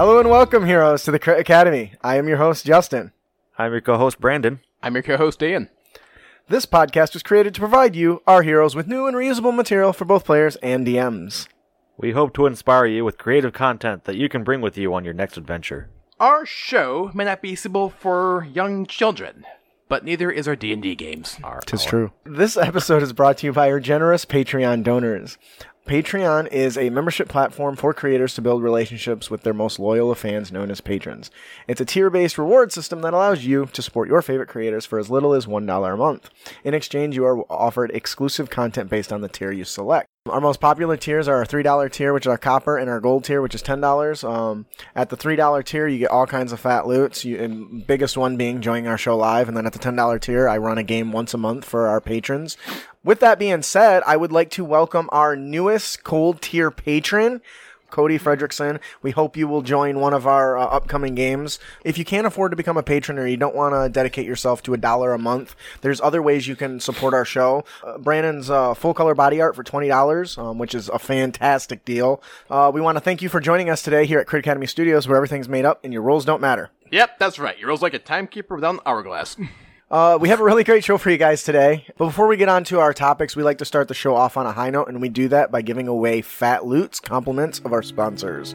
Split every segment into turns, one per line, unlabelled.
Hello and welcome, heroes, to the Crit Academy. I am your host, Justin.
I'm your co-host Brandon.
I'm your co-host Dan.
This podcast was created to provide you, our heroes, with new and reusable material for both players and DMs.
We hope to inspire you with creative content that you can bring with you on your next adventure.
Our show may not be suitable for young children, but neither is our D&D games.
Tis true. This episode is brought to you by our generous Patreon donors. Patreon is a membership platform for creators to build relationships with their most loyal of fans known as patrons. It's a tier based reward system that allows you to support your favorite creators for as little as $1 a month. In exchange, you are offered exclusive content based on the tier you select. Our most popular tiers are our $3 tier, which is our copper, and our gold tier, which is $10. Um, at the $3 tier, you get all kinds of fat loots, you, and biggest one being joining our show live. And then at the $10 tier, I run a game once a month for our patrons. With that being said, I would like to welcome our newest cold tier patron, Cody Fredrickson. We hope you will join one of our uh, upcoming games. If you can't afford to become a patron or you don't want to dedicate yourself to a dollar a month, there's other ways you can support our show. Uh, Brandon's uh, full color body art for $20, um, which is a fantastic deal. Uh, we want to thank you for joining us today here at Crit Academy Studios, where everything's made up and your rules don't matter.
Yep, that's right. Your rules like a timekeeper without an hourglass.
Uh, we have a really great show for you guys today. But before we get on to our topics, we like to start the show off on a high note, and we do that by giving away fat loots, compliments of our sponsors.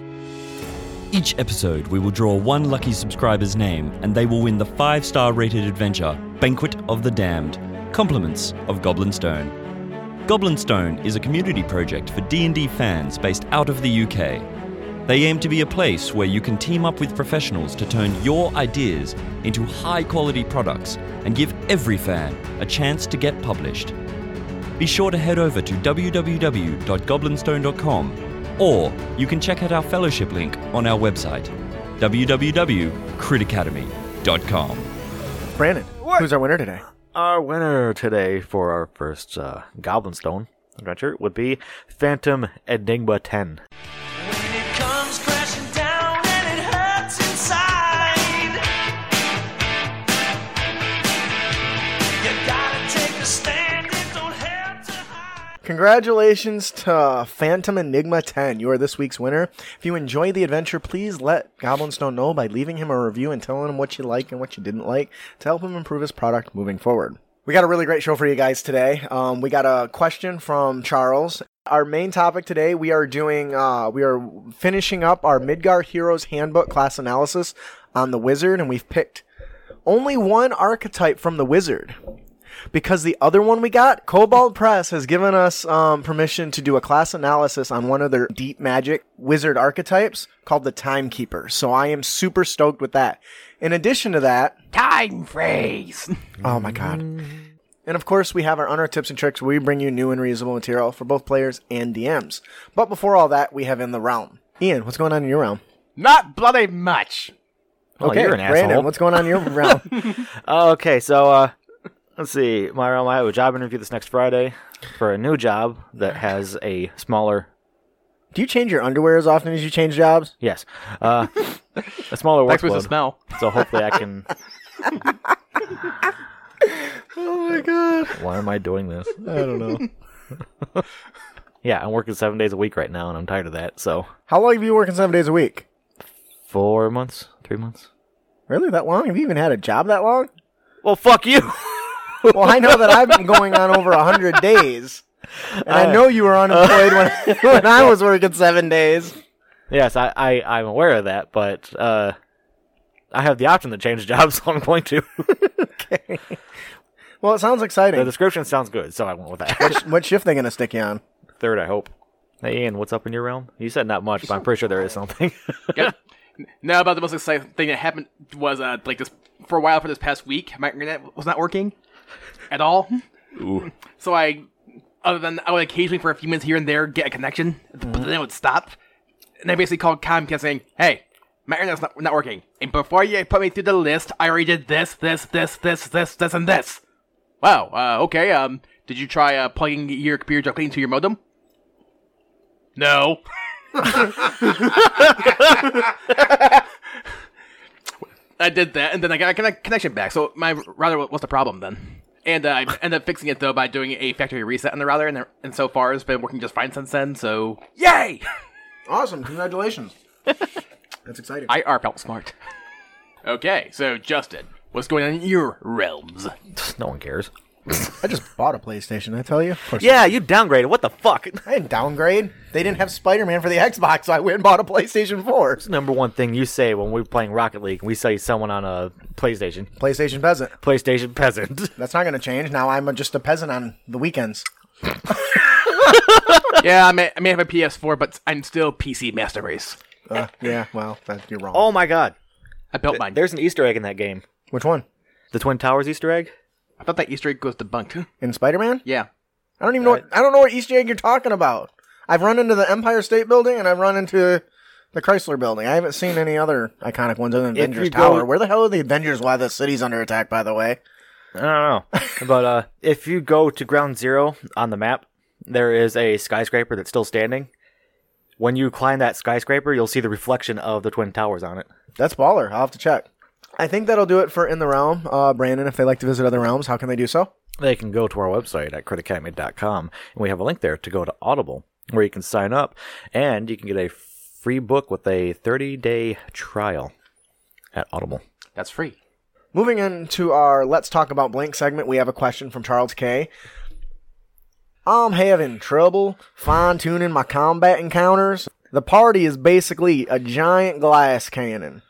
Each episode, we will draw one lucky subscriber's name, and they will win the five-star rated adventure Banquet of the Damned, compliments of Goblin Stone. Goblin Stone is a community project for D&D fans based out of the UK. They aim to be a place where you can team up with professionals to turn your ideas into high-quality products and give every fan a chance to get published. Be sure to head over to www.goblinstone.com or you can check out our fellowship link on our website www.critacademy.com.
Brandon, who's our winner today?
Our winner today for our first uh, Goblin Stone adventure would be Phantom Enigma 10.
Congratulations to Phantom Enigma 10. You are this week's winner. If you enjoyed the adventure, please let Goblin Stone know by leaving him a review and telling him what you like and what you didn't like to help him improve his product moving forward. We got a really great show for you guys today. Um, we got a question from Charles. Our main topic today, we are doing, uh, we are finishing up our Midgard Heroes Handbook class analysis on the Wizard, and we've picked only one archetype from the Wizard because the other one we got, Kobold Press has given us um, permission to do a class analysis on one of their deep magic wizard archetypes called the Timekeeper. So I am super stoked with that. In addition to that,
Time phrase.
oh my god. And of course, we have our honor tips and tricks where we bring you new and reusable material for both players and DMs. But before all that, we have in the realm. Ian, what's going on in your realm?
Not bloody much.
Okay, you're an
Brandon,
asshole.
what's going on in your realm?
Oh, okay, so uh, let's see. My realm, I have a job interview this next Friday for a new job that has a smaller.
Do you change your underwear as often as you change jobs?
Yes, uh, a smaller
Thanks for the
workload.
smell.
So hopefully I can.
Oh my god.
Why am I doing this?
I don't know.
Yeah, I'm working seven days a week right now, and I'm tired of that. So
How long have you been working seven days a week?
four months, three months.
Really, that long? Have you even had a job that long?
Well, fuck you.
Well, I know that I've been going on over a hundred days, and I know you were unemployed when when I was working seven days.
yes, I, I I'm aware of that, but uh, I have the option to change jobs, so I'm going to.
Well, it sounds exciting.
the description sounds good, so I went with that.
what shift they gonna stick you on?
Third, I hope. Hey, Ian, what's up in your realm? You said not much, but I'm pretty sure there is something.
Yep. Now about the most exciting thing that happened was uh like this for a while for this past week. My internet was not working at all. So I, other than I would occasionally for a few minutes here and there get a connection, but then it would stop. And I basically called Comcast saying, "Hey, my internet's not, not working. And before you put me through the list, I already did this, this, this, this, this, this, and this." Wow. Uh, okay. Um, did you try uh, plugging your computer directly into your modem? No. I did that, and then I got a connection back. So my router was the problem then. And uh, I ended up fixing it though by doing a factory reset on the router, and, and so far it's been working just fine since then. So yay!
Awesome! Congratulations. That's exciting.
I are felt smart. Okay, so Justin, what's going on in your realms?
No one cares.
I just bought a PlayStation. I tell you.
Yeah, you downgraded. What the fuck?
I didn't downgrade. They didn't have Spider Man for the Xbox, so I went and bought a PlayStation 4.
Number one thing you say when we're playing Rocket League, and we say someone on a PlayStation.
PlayStation peasant.
PlayStation peasant.
That's not going to change. Now I'm just a peasant on the weekends.
yeah, I may, I may have a PS4, but I'm still PC Master Race.
Uh, yeah, well, that, you're wrong.
oh my god.
I built mine.
There's an Easter egg in that game.
Which one?
The Twin Towers Easter egg?
I thought that Easter egg was debunked.
In Spider Man?
yeah.
I don't even know. What, I don't know what Easter egg you're talking about. I've run into the Empire State Building and I've run into the Chrysler Building. I haven't seen any other iconic ones other than
If
Avengers
you go-
Tower. Where the hell are the Avengers? Why the city's under attack? By the way.
I don't know. but uh, if you go to ground zero on the map, there is a skyscraper that's still standing. When you climb that skyscraper, you'll see the reflection of the Twin Towers on it.
That's baller. I'll have to check. I think that'll do it for In the Realm. Uh, Brandon, if they like to visit other realms, how can they do so?
They can go to our website at critacademy.com, and we have a link there to go to Audible, where you can sign up, and you can get a free book with a 30-day trial at Audible.
That's free.
Moving into our Let's Talk About Blank segment, we have a question from Charles K. I'm having trouble fine tuning my combat encounters. The party is basically a giant glass cannon.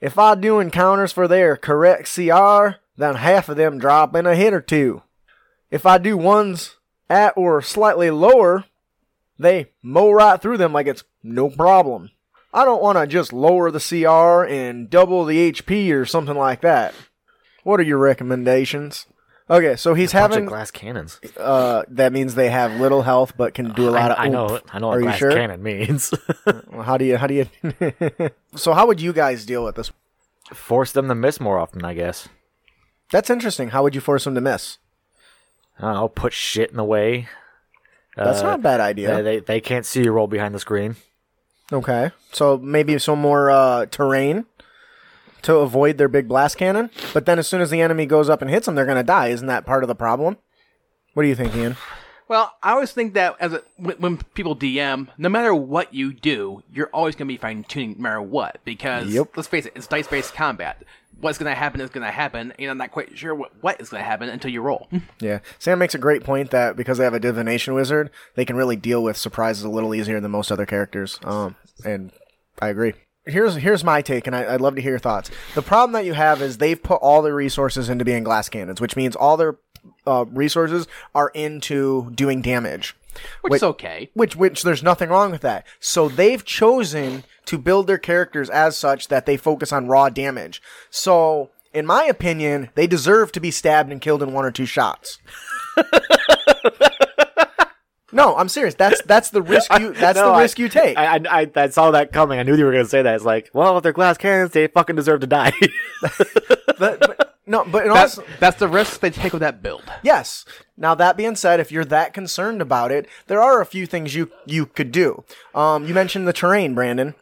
If I do encounters for their correct CR, then half of them drop in a hit or two. If I do ones at or slightly lower, they mow right through them like it's no problem. I don't want to just lower the CR and double the HP or something like that. What are your recommendations? Okay, so he's
Bunch
having
of glass cannons.
uh that means they have little health but can do a lot of
I, I know.
oomph.
I know
Are
what
you
glass
sure?
cannon means.
Well, How do you how do you So how would you guys deal with this?
Force them to miss more often, I guess.
That's interesting. How would you force them to miss?
I don't know. Put shit in the way.
That's
Uh,
not a bad idea.
They, they they can't see you roll behind the screen.
Okay. So maybe some more uh, terrain to avoid their big blast cannon. But then as soon as the enemy goes up and hits them, they're going to die. Isn't that part of the problem? What do you think, Ian?
Well, I always think that as a, when, when people DM, no matter what you do, you're always going to be fine tuning no matter what. Because
Yep.
let's face it, it's dice based combat. What's going to happen is going to happen, and I'm not quite sure what, what is going to happen until you roll.
Yeah. Sam makes a great point that because they have a divination wizard, they can really deal with surprises a little easier than most other characters. Um, and I agree. Here's here's my take, and I, I'd love to hear your thoughts. The problem that you have is they've put all their resources into being glass cannons, which means all their uh, resources are into doing damage.
Which
Wait.
is okay.
Which which there's nothing wrong with that. So they've chosen to build their characters as such that they focus on raw damage. So in my opinion, they deserve to be stabbed and killed in one or two shots. no, I'm serious. That's that's the risk you that's
No,
the
I-
risk you take.
I, I, I, I saw that coming. I knew you were going to say that. It's like, well, if they're glass cannons, they fucking deserve to die.
But- but- no, but in
That's,
also,
that's the risk they take with that build.
Yes. Now that being said, if you're that concerned about it, there are a few things you you could do. Um, you mentioned the terrain, Brandon.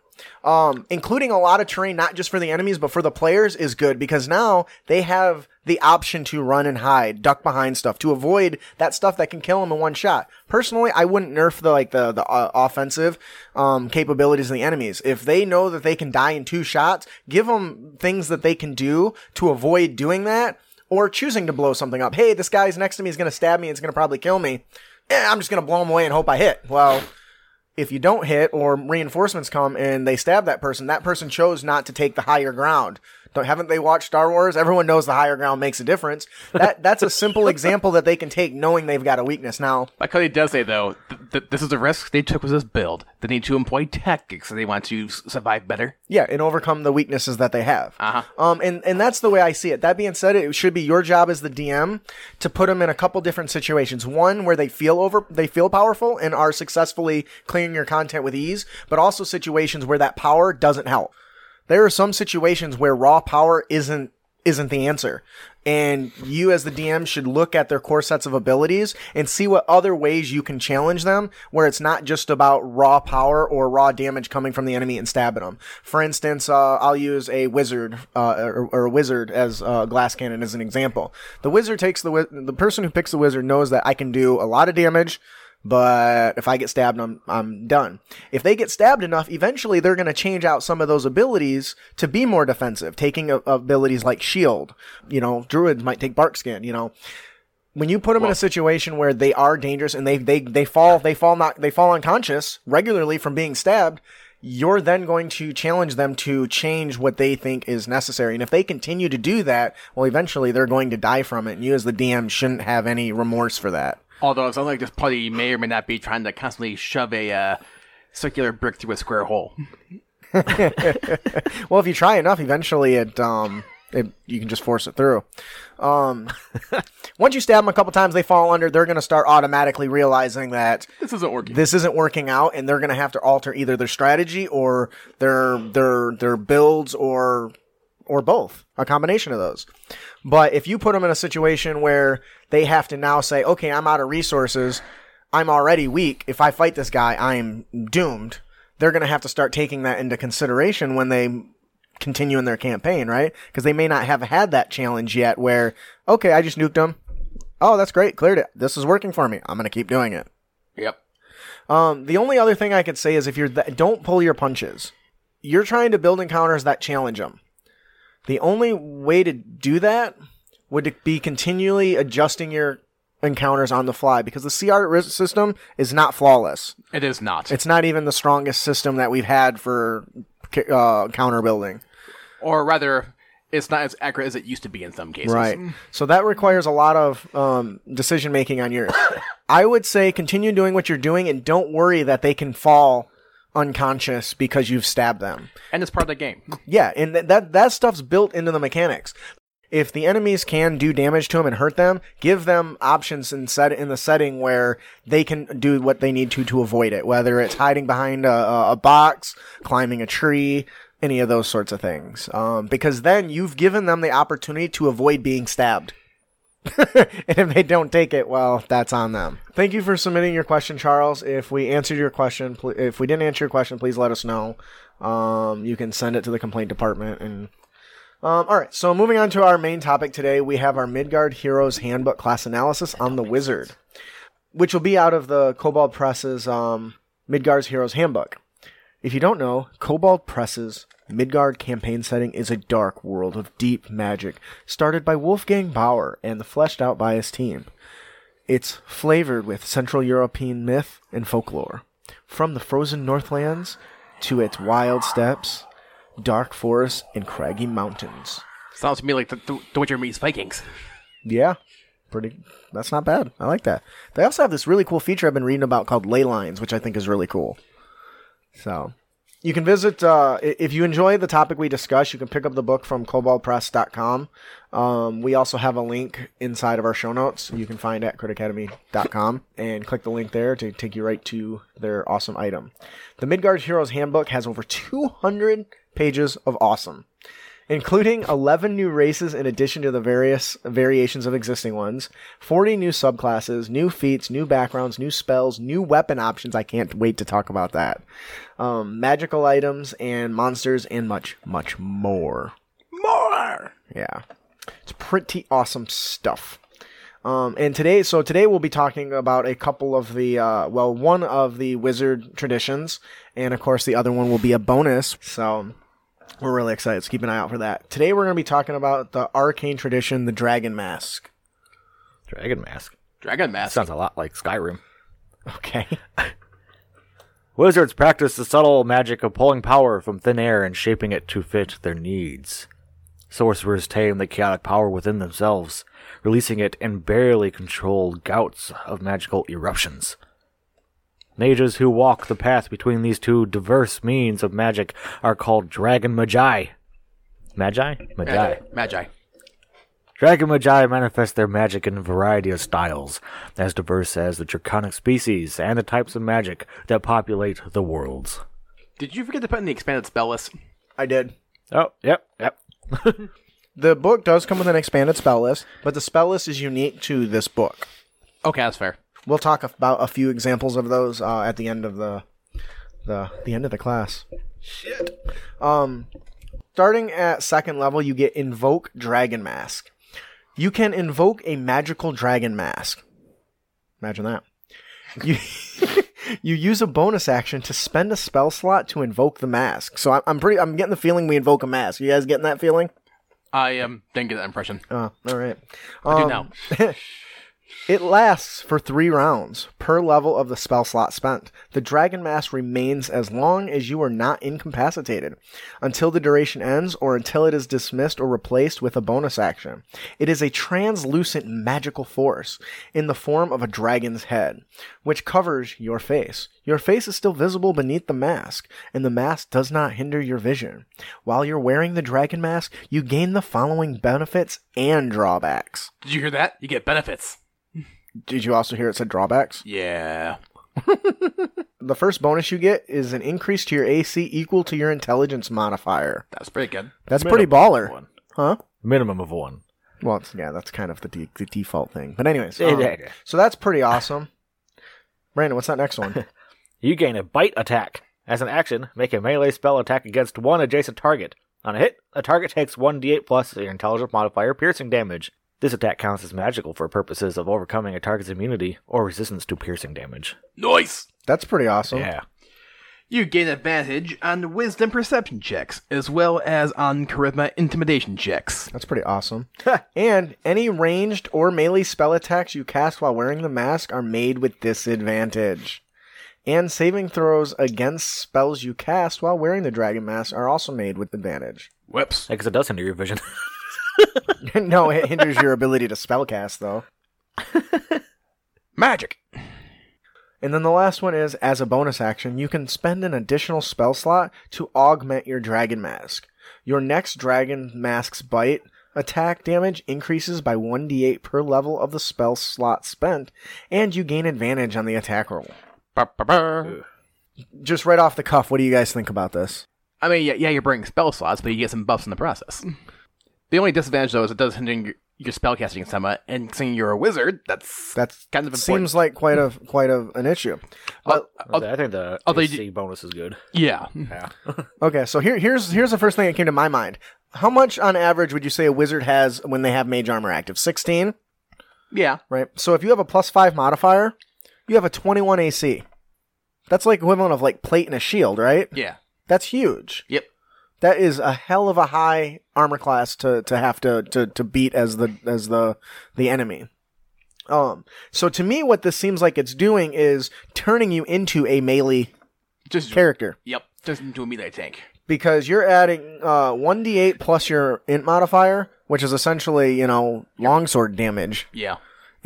Um, including a lot of terrain, not just for the enemies, but for the players is good because now they have the option to run and hide, duck behind stuff to avoid that stuff that can kill them in one shot. Personally, I wouldn't nerf the like the the uh, offensive um, capabilities of the enemies. If they know that they can die in two shots, give them things that they can do to avoid doing that or choosing to blow something up. Hey, this guy's next to me is going to stab me. It's going to probably kill me. Eh, I'm just going to blow him away and hope I hit. Well, if you don't hit or reinforcements come and they stab that person, that person chose not to take the higher ground. Don't, haven't they watched Star Wars? Everyone knows the higher ground makes a difference. That that's a simple example that they can take, knowing they've got a weakness. Now,
Like Cody does say, though, th- th- this is the risk they took with this build. They need to employ tactics if they want to survive better.
yeah, and overcome the weaknesses that they have.
Uh-huh.
Um, and and that's the way I see it. That being said, it should be your job as the DM to put them in a couple different situations. One where they feel over, they feel powerful and are successfully clearing your content with ease, but also situations where that power doesn't help. There are some situations where raw power isn't isn't the answer. And you as the DM should look at their core sets of abilities and see what other ways you can challenge them where it's not just about raw power or raw damage coming from the enemy and stabbing them. For instance, uh, I'll use a wizard, uh, or, or a wizard as a glass cannon as an example. The wizard takes the, wi- the person who picks the wizard knows that I can do a lot of damage, but if I get stabbed, I'm I'm done. If they get stabbed enough, eventually they're going to change out some of those abilities to be more defensive, taking a, abilities like shield. You know, druids might take bark skin. You know, when you put them in a situation where they are dangerous and they they they fall they fall not they fall unconscious regularly from being stabbed you're then going to challenge them to change what they think is necessary and if they continue to do that well eventually they're going to die from it and you as the dm shouldn't have any remorse for that
Although it sounds like this party may or may not be trying to constantly shove a uh, circular brick through a square hole.
well if you try enough eventually it um it, you can just force it through um once you stab them a couple times they fall under they're going to start automatically realizing that
This isn't working.
this isn't working out and they're going to have to alter either their strategy or their their their builds or or both a combination of those but if you put them in a situation where they have to now say okay i'm out of resources i'm already weak if i fight this guy i'm doomed they're going to have to start taking that into consideration when they continue in their campaign right because they may not have had that challenge yet where okay i just nuked them oh that's great cleared it this is working for me i'm going to keep doing it
yep.
um, the only other thing I could say is if you're th- don't pull your punches. You're trying to build encounters that challenge them. The only way to do that would be continually adjusting your encounters on the fly because the CR system is not flawless.
It is not.
It's not even the strongest system that we've had for uh, counter building.
or rather, it's not as accurate as it used to be in some cases.
Right. So that requires a lot of um, decision making on yours. I would say continue doing what you're doing and don't worry that they can fall unconscious because you've stabbed them.
And it's part of the game.
Yeah, and th- that that stuff's built into the mechanics. If the enemies can do damage to them and hurt them, give them options in set in the setting where they can do what they need to to avoid it. Whether it's hiding behind a, a a box, climbing a tree, any of those sorts of things. Um, because then you've given them the opportunity to avoid being stabbed. and if they don't take it, well, that's on them. Thank you for submitting your question, Charles. If we answered your question, pl- if we didn't answer your question, please let us know. Um, you can send it to the complaint department. And um, all right, so moving on to our main topic today, we have our Midgard Heroes Handbook class analysis on the Wizard, which will be out of the Kobold Press's um, Midgard's Heroes Handbook. If you don't know, Kobold Press's Midgard campaign setting is a dark world of deep magic, started by Wolfgang Baur and fleshed out by his team. It's flavored with Central European myth and folklore. From the frozen Northlands to its wild steppes, dark forests, and craggy mountains.
Sounds to me like the, the, the Witcher meets Vikings.
Yeah, pretty. That's not bad. I like that. They also have this really cool feature I've been reading about called ley lines, which I think is really cool. So you can visit uh, if you enjoy the topic we discuss. You can pick up the book from koboldpress.com. Um, we also have a link inside of our show notes. You can find at critacademy.com and click the link there to take you right to their awesome item. The Midgard Heroes Handbook has over 200 pages of awesome including 11 new races in addition to the various variations of existing ones, 40 new subclasses, new feats, new backgrounds, new spells, new weapon options. I can't wait to talk about that. Um, magical items and monsters and much, much more.
More!
Yeah. It's pretty awesome stuff. Um, and today, so today we'll be talking about a couple of the, uh, well, one of the wizard traditions, and of course the other one will be a bonus. So we're really excited. So keep an eye out for that. Today we're going to be talking about the arcane tradition, the Dragon Mask.
Dragon Mask.
Dragon Mask.
Sounds a lot like Skyrim.
Okay.
Wizards practice the subtle magic of pulling power from thin air and shaping it to fit their needs. Sorcerers tame the chaotic power within themselves, releasing it in barely controlled gouts of magical eruptions. Mages who walk the path between these two diverse means of magic are called Dragon Magi. Magi? Magi.
Magi.
Dragon Magi manifest their magic in a variety of styles, as diverse as the draconic species and the types of magic that populate the worlds.
Did you forget to put in the expanded spell list?
I did.
Oh, yep, yep.
The book does come with an expanded spell list, but the spell list is unique to this book.
Okay, that's fair.
We'll talk about a few examples of those uh, at the end of the the the end of the class. Shit. Um, starting at second level, you get invoke dragon mask. You can invoke a magical dragon mask. Imagine that. you you use a bonus action to spend a spell slot to invoke the mask. So I'm, I'm pretty. I'm getting the feeling we invoke a mask. You guys getting that feeling?
I um, didn't get that impression.
Oh, all right.
I do
Um,
now.
It lasts for three rounds per level of the spell slot spent. The Dragon Mask remains as long as you are not incapacitated, until the duration ends or until it is dismissed or replaced with a bonus action. It is a translucent magical force in the form of a dragon's head, which covers your face. Your face is still visible beneath the mask, and the mask does not hinder your vision. While you're wearing the Dragon Mask, you gain the following benefits and drawbacks.
Did you hear that? You get benefits.
Did you also hear it said drawbacks?
Yeah.
The first bonus you get is an increase to your AC equal to your intelligence modifier.
That's pretty good.
That's pretty baller.
One.
Huh?
Minimum of one.
Well, it's, yeah, that's kind of the, de- the default thing. But anyways, um,
yeah, yeah.
so that's pretty awesome. Brandon, what's that next one?
You gain a bite attack. As an action, make a melee spell attack against one adjacent target. On a hit, a target takes 1d8 plus your intelligence modifier piercing damage. This attack counts as magical for purposes of overcoming a target's immunity or resistance to piercing damage.
Nice.
That's pretty awesome.
Yeah.
You gain advantage on wisdom perception checks, as well as on charisma intimidation checks.
That's pretty awesome. and any ranged or melee spell attacks you cast while wearing the mask are made with disadvantage. And saving throws against spells you cast while wearing the dragon mask are also made with advantage.
Whoops.
Because it does hinder your vision.
no, it hinders your ability to spellcast though.
Magic.
And then the last one is as a bonus action, you can spend an additional spell slot to augment your dragon mask. Your next dragon mask's bite attack damage increases by 1d8 per level of the spell slot spent, and you gain advantage on the attack roll. Just right off the cuff, what do you guys think about this?
I mean, yeah, yeah, you're bringing spell slots, but you get some buffs in the process. The only disadvantage, though, is it does hinder your, your spellcasting somewhat, and seeing you're a wizard, that's
That's
kind of important.
seems like quite a quite a, an issue.
I'll- I'll-
I think the
although you
AC bonus is good.
yeah.
Yeah.
Okay, so here here's here's the first thing that came to my mind. How much on average would you say a wizard has when they have mage armor active? 16?
Yeah.
right? So if you have a plus five modifier, you have a 21 AC. That's like equivalent of like plate and a shield, right?
Yeah.
That's huge.
Yep.
That is a hell of a high armor class to, to have to, to, to beat as the as the the enemy. Um. So to me, what this seems like it's doing is turning you into a melee
Just
character
Yep. Just into a melee tank.
because you're adding uh, 1d8 plus your int modifier, which is essentially you know longsword damage.
Yeah.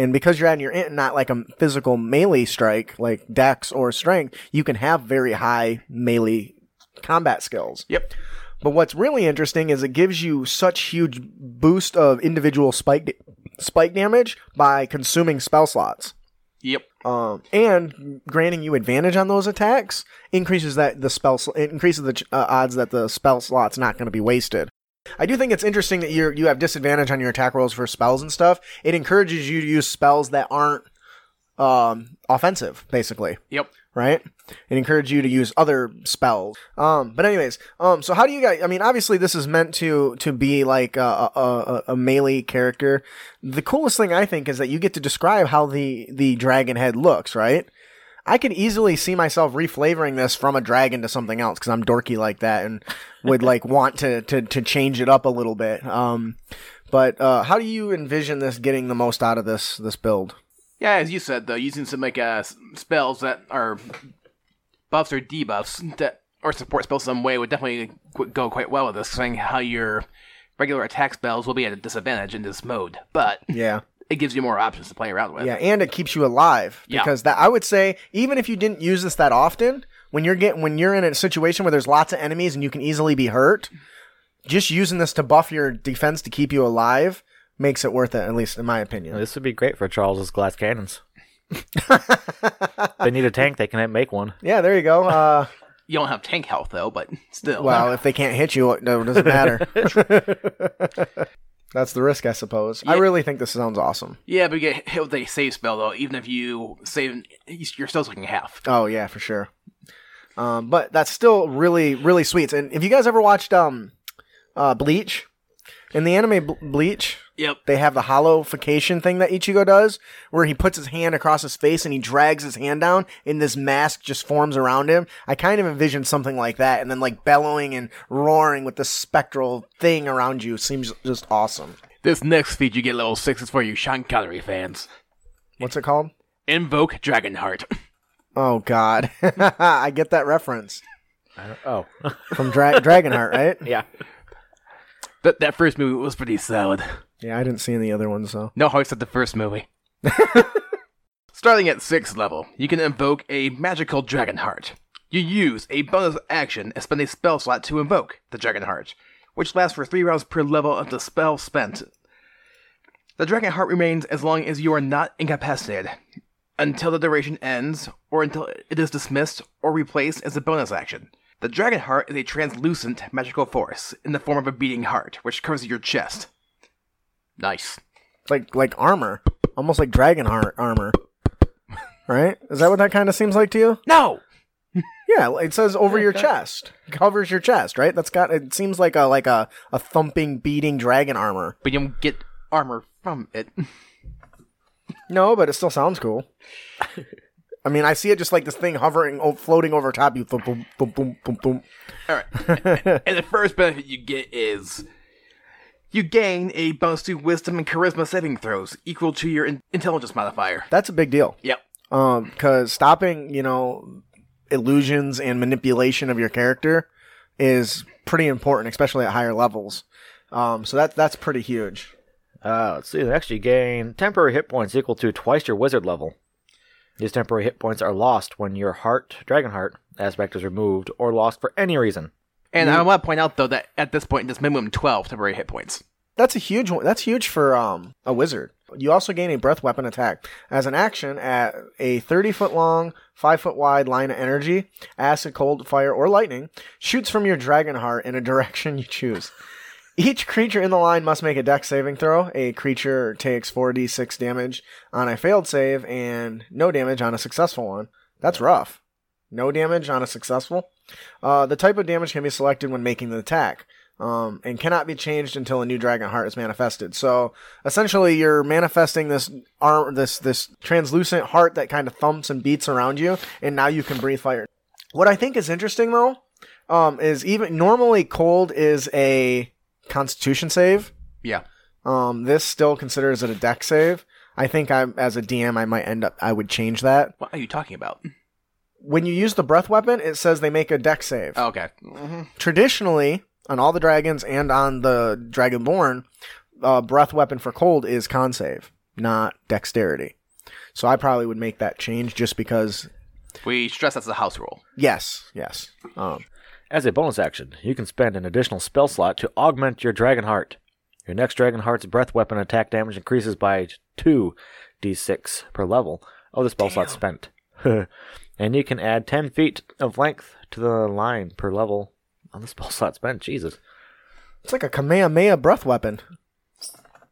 And because you're adding your int, not like a physical melee strike like dex or strength, you can have very high melee combat skills.
Yep.
But what's really interesting is it gives you such huge boost of individual spike da- spike damage by consuming spell slots.
Yep.
Um, and granting you advantage on those attacks increases that the spell sl- increases the ch- uh, odds that the spell slot's not going to be wasted. I do think it's interesting that you you have disadvantage on your attack rolls for spells and stuff. It encourages you to use spells that aren't um, offensive, basically
Yep.
Right? It encourages you to use other spells. Um, but anyways, um, so how do you guys? I mean, obviously this is meant to to be like a, a, a, melee character. The coolest thing I think is that you get to describe how the the dragon head looks, right? I could easily see myself reflavoring this from a dragon to something else because I'm dorky like that and would like want to, to to change it up a little bit. Um, but uh, how do you envision this getting the most out of this this build?
Yeah, as you said, though, using some like uh, spells that are buffs or debuffs that or support spells some way would definitely qu- go quite well with this, saying how your regular attack spells will be at a disadvantage in this mode, but
Yeah.
it gives you more options to play around with.
Yeah, and it keeps you alive
Yeah.
because that I would say even if you didn't use this that often, when you're getting when you're in a situation where there's lots of enemies and you can easily be hurt, just using this to buff your defense to keep you alive makes it worth it. At least in my opinion.
This would be great for Charles's glass cannons. they need a tank, they can make one.
Yeah, there you go. Uh,
You don't have tank health though, but still.
well, if they can't hit you, it no, doesn't matter. That's the risk, I suppose. I really think this sounds awesome.
yeah, but you get hit with a save spell though. Even if you save, you're still taking half.
Oh yeah, for sure. Um, but that's still really, really sweet. And if you guys ever watched um, uh, Bleach, in the anime Ble- Bleach,
Yep.
they have the hollowification thing that Ichigo does, where he puts his hand across his face and he drags his hand down, and this mask just forms around him. I kind of envision something like that, and then like bellowing and roaring with this spectral thing around you seems just awesome.
This next feat you get level six is for you Sean Connery fans.
What's it called?
Invoke Dragonheart.
Oh God, I get that reference
Oh,
from Dra- Dragonheart, right?
yeah.
that that first movie was pretty solid.
Yeah, I didn't see any other ones though.
No hearts at the first movie. Starting at 6th level, you can invoke a magical dragon heart. You use a bonus action and spend a spell slot to invoke the dragon heart, which lasts for 3 rounds per level of the spell spent. The dragon heart remains as long as you are not incapacitated, until the duration ends, or until it is dismissed or replaced as a bonus action. The dragon heart is a translucent magical force in the form of a beating heart, which covers your chest. Nice.
Like like armor, almost like Dragonheart armor, right? Is that what that kind of seems like to you?
No!
Yeah, it says over your chest, covers your chest, right? That's got. It seems like a like a a thumping, beating dragon armor.
but you don't get armor from it.
No, but it still sounds cool. I mean, I see it just like this thing hovering, o- floating over top you. Boom, boom, boom, boom, boom, boom.
All right. and the first benefit you get is you gain a bonus to wisdom and charisma saving throws equal to your in- intelligence modifier.
That's a big deal.
Yep.
Um, because stopping, you know, illusions and manipulation of your character is pretty important, especially at higher levels. Um, so that that's pretty huge.
Uh, let's see. Next, you gain temporary hit points equal to twice your wizard level. These temporary hit points are lost when your heart, dragon heart, aspect is removed or lost for any reason.
And I want to point out though that at this point there's minimum twelve temporary hit points.
That's a huge one. That's huge for um a wizard. You also gain a breath weapon attack as an action at a 30 foot long, 5 foot wide line of energy, acid, cold, fire, or lightning shoots from your dragon heart in a direction you choose. Each creature in the line must make a dex saving throw. A creature takes 4d6 damage on a failed save and no damage on a successful one. That's rough. No damage on a successful. Uh, the type of damage can be selected when making the attack, um, and cannot be changed until a new dragon heart is manifested. So essentially, you're manifesting this arm, this this translucent heart that kind of thumps and beats around you, and now you can breathe fire. What I think is interesting though, um, is even normally cold is a Constitution save.
Yeah.
Um, this still considers it a dex save. I think I, as a DM, I might end up. I would change that.
What are you talking about?
When you use the breath weapon, it says they make a dex save.
Oh, okay.
Traditionally, on all the dragons and on the Dragonborn, uh, breath weapon for cold is con save, not dexterity. So I probably would make that change just because.
We stress that's a house rule.
Yes, yes. Um,
As a bonus action, you can spend an additional spell slot to augment your dragon heart. Your next dragon heart's breath weapon attack damage increases by 2d6 per level of the spell slot spent. and you can add 10 feet of length to the line per level oh, on the spell slot spent. Jesus.
it's like a Kamehameha breath weapon.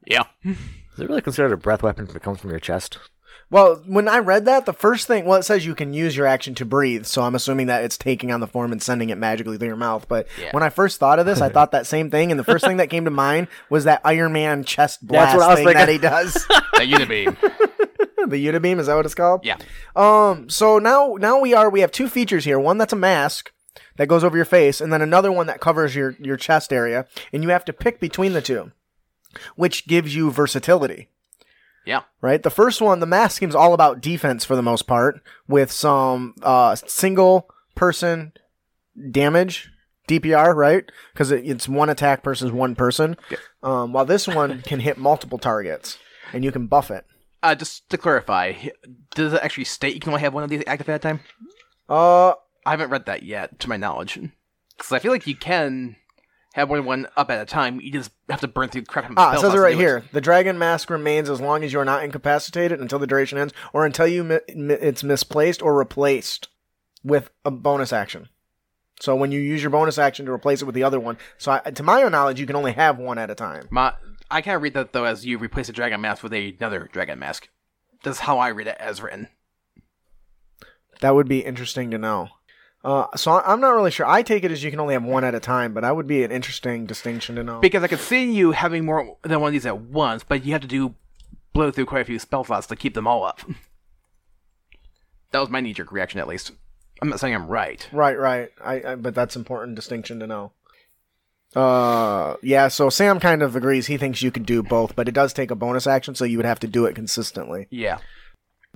Yeah.
Is it really considered a breath weapon if it comes from your chest?
Well, when I read that, the first thing, well, it says you can use your action to breathe, so I'm assuming that it's taking on the form and sending it magically through your mouth. But
Yeah.
when I first thought of this, I thought that same thing, and the first thing that came to mind was that Iron Man chest blast
That's what I was
thing that he does.
That unibeam.
The Unibeam, is that what it's called?
yeah.
Um. So now, now we are. We have two features here. One that's a mask that goes over your face, and then another one that covers your your chest area, and you have to pick between the two, which gives you versatility.
Yeah.
Right. The first one, the mask seems all about defense for the most part, with some uh single person damage. DPR, right? Because it, it's one attack versus one person. Um, while this one can hit multiple targets, and you can buff it.
Uh, just to clarify, does it actually state you can only have one of these active at a time?
Uh,
I haven't read that yet, to my knowledge. Because I feel like you can have than one up at a time. You just have to burn through crap.
Ah, it says it right here. The dragon mask remains as long as you are not incapacitated until the duration ends, or until you mi- mi- it's misplaced or replaced with a bonus action. So when you use your bonus action to replace it with the other one, so I, to my own knowledge, you can only have one at a time.
My, I kind of read that though as you replace a dragon mask with another dragon mask. That's how I read it as written.
That would be interesting to know. Uh, so I'm not really sure. I take it as you can only have one at a time, but that would be an interesting distinction to know.
Because I could see you having more than one of these at once, but you have to do blow through quite a few spell slots to keep them all up. That was my knee jerk reaction, at least. I'm not saying I'm right.
Right, right. I, I but that's important distinction to know. Uh, yeah. So Sam kind of agrees. He thinks you could do both, but it does take a bonus action, so you would have to do it consistently.
Yeah.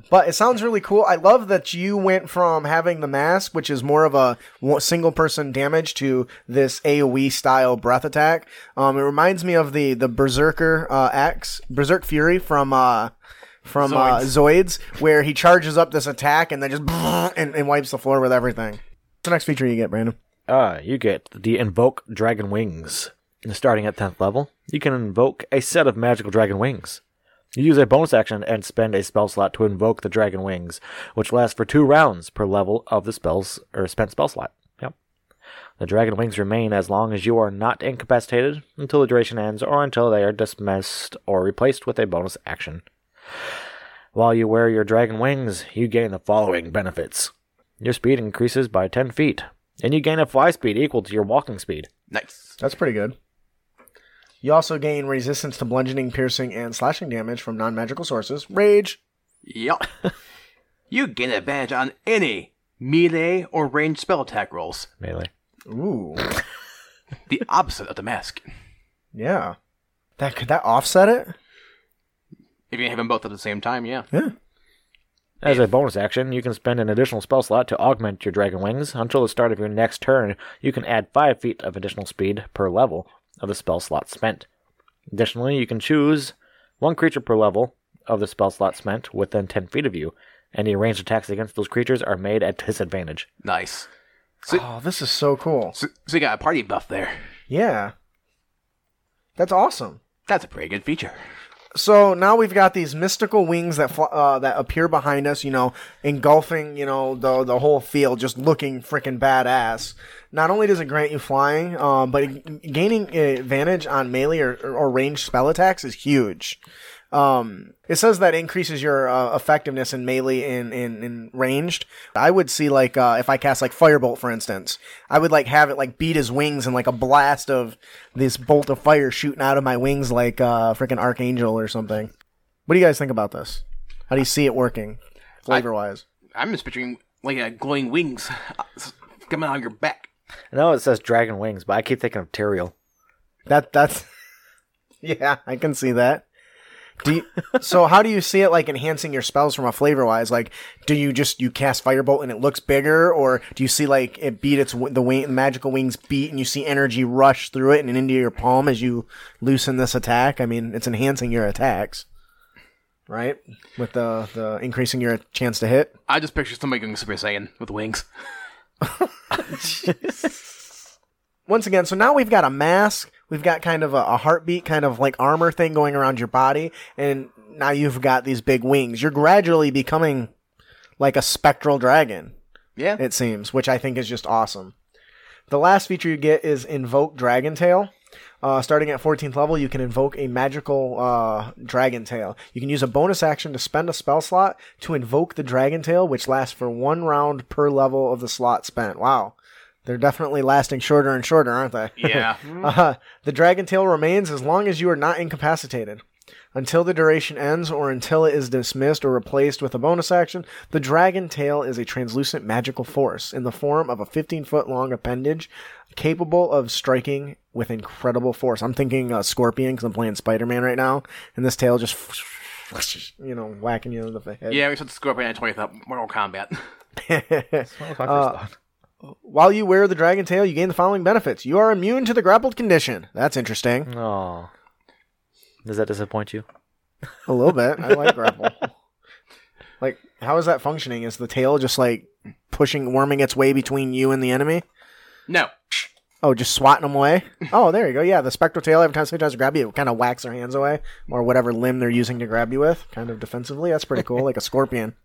But it sounds really cool. I love that you went from having the mask, which is more of a single person damage, to this AOE style breath attack. Um, it reminds me of the the Berserker uh, axe, Berserk Fury from uh, from uh, Zoids, where he charges up this attack and then just and, and wipes the floor with everything. What's the next feature you get, Brandon?
Uh, you get the Invoke Dragon Wings. Starting at 10th level, you can invoke a set of magical dragon wings. You use a bonus action and spend a spell slot to invoke the dragon wings, which lasts for two rounds per level of the spells or spent spell slot. Yep. The dragon wings remain as long as you are not incapacitated until the duration ends or until they are dismissed or replaced with a bonus action. While you wear your dragon wings, you gain the following benefits. Your speed increases by 10 feet, and you gain a fly speed equal to your walking speed.
Nice.
That's pretty good. You also gain resistance to bludgeoning, piercing, and slashing damage from non magical sources. Rage.
Yup. you gain advantage on any melee or ranged spell attack rolls.
Melee.
Ooh.
The opposite of the mask.
Yeah. That could that offset it?
If you have them both at the same time, yeah.
Yeah.
As a bonus action, you can spend an additional spell slot to augment your dragon wings. Until the start of your next turn, you can add 5 feet of additional speed per level of the spell slot spent. Additionally, you can choose one creature per level of the spell slot spent within 10 feet of you. And any ranged attacks against those creatures are made at disadvantage.
Nice.
Oh, this is so cool.
So, so you got a party buff there.
Yeah. That's awesome.
That's a pretty good feature.
So now we've got these mystical wings that fl- uh, that appear behind us, you know, engulfing, you know, the the whole field, just looking freaking badass. Not only does it grant you flying, um, but gaining advantage on melee or, or ranged spell attacks is huge. Um, it says that increases your uh, effectiveness in melee and in, in ranged. I would see like uh, if I cast like firebolt, for instance, I would like have it like beat his wings and like a blast of this bolt of fire shooting out of my wings like uh, freaking archangel or something. What do you guys think about this? How do you see it working, flavor wise?
I'm just picturing like a glowing wings uh, coming out of your back.
I know it says dragon wings, but I keep thinking of Tyrael.
That that's yeah, I can see that. Do you, so how do you see it like enhancing your spells from a flavor wise? Like, do you just you cast firebolt and it looks bigger, or do you see like it beat its the wing, the magical wings beat and you see energy rush through it and into your palm as you loosen this attack? I mean, it's enhancing your attacks, right? With the the increasing your chance to hit.
I just picture somebody going Super Saiyan with wings.
once again, so now we've got a mask, we've got kind of a, a heartbeat, kind of like armor thing going around your body, and now you've got these big wings. You're gradually becoming like a spectral dragon,
Yeah.
it seems, which I think is just awesome. The last feature you get is Invoke Dragon Tail. Uh, starting at 14th level, you can invoke a magical uh, dragon tail. You can use a bonus action to spend a spell slot to invoke the dragon tail, which lasts for one round per level of the slot spent. Wow. They're definitely lasting shorter and shorter, aren't they?
yeah.
Uh, the dragon tail remains as long as you are not incapacitated. Until the duration ends or until it is dismissed or replaced with a bonus action, the dragon tail is a translucent magical force in the form of a 15 foot long appendage capable of striking with incredible force. I'm thinking uh, Scorpion because I'm playing Spider Man right now, and this tail just, you know, whacking you in the head.
Yeah, we said Scorpion at 20th up Mortal Kombat.
While you wear the dragon tail, you gain the following benefits. You are immune to the grappled condition. That's interesting.
Oh. Does that disappoint you?
A little bit. I like grapple. like, how is that functioning? Is the tail just like pushing, worming its way between you and the enemy?
No.
Oh, just swatting them away? Oh, there you go. Yeah, the spectral tail, every time somebody tries to grab you, it kind of whacks their hands away, or whatever limb they're using to grab you with, kind of defensively. That's pretty cool, like a scorpion.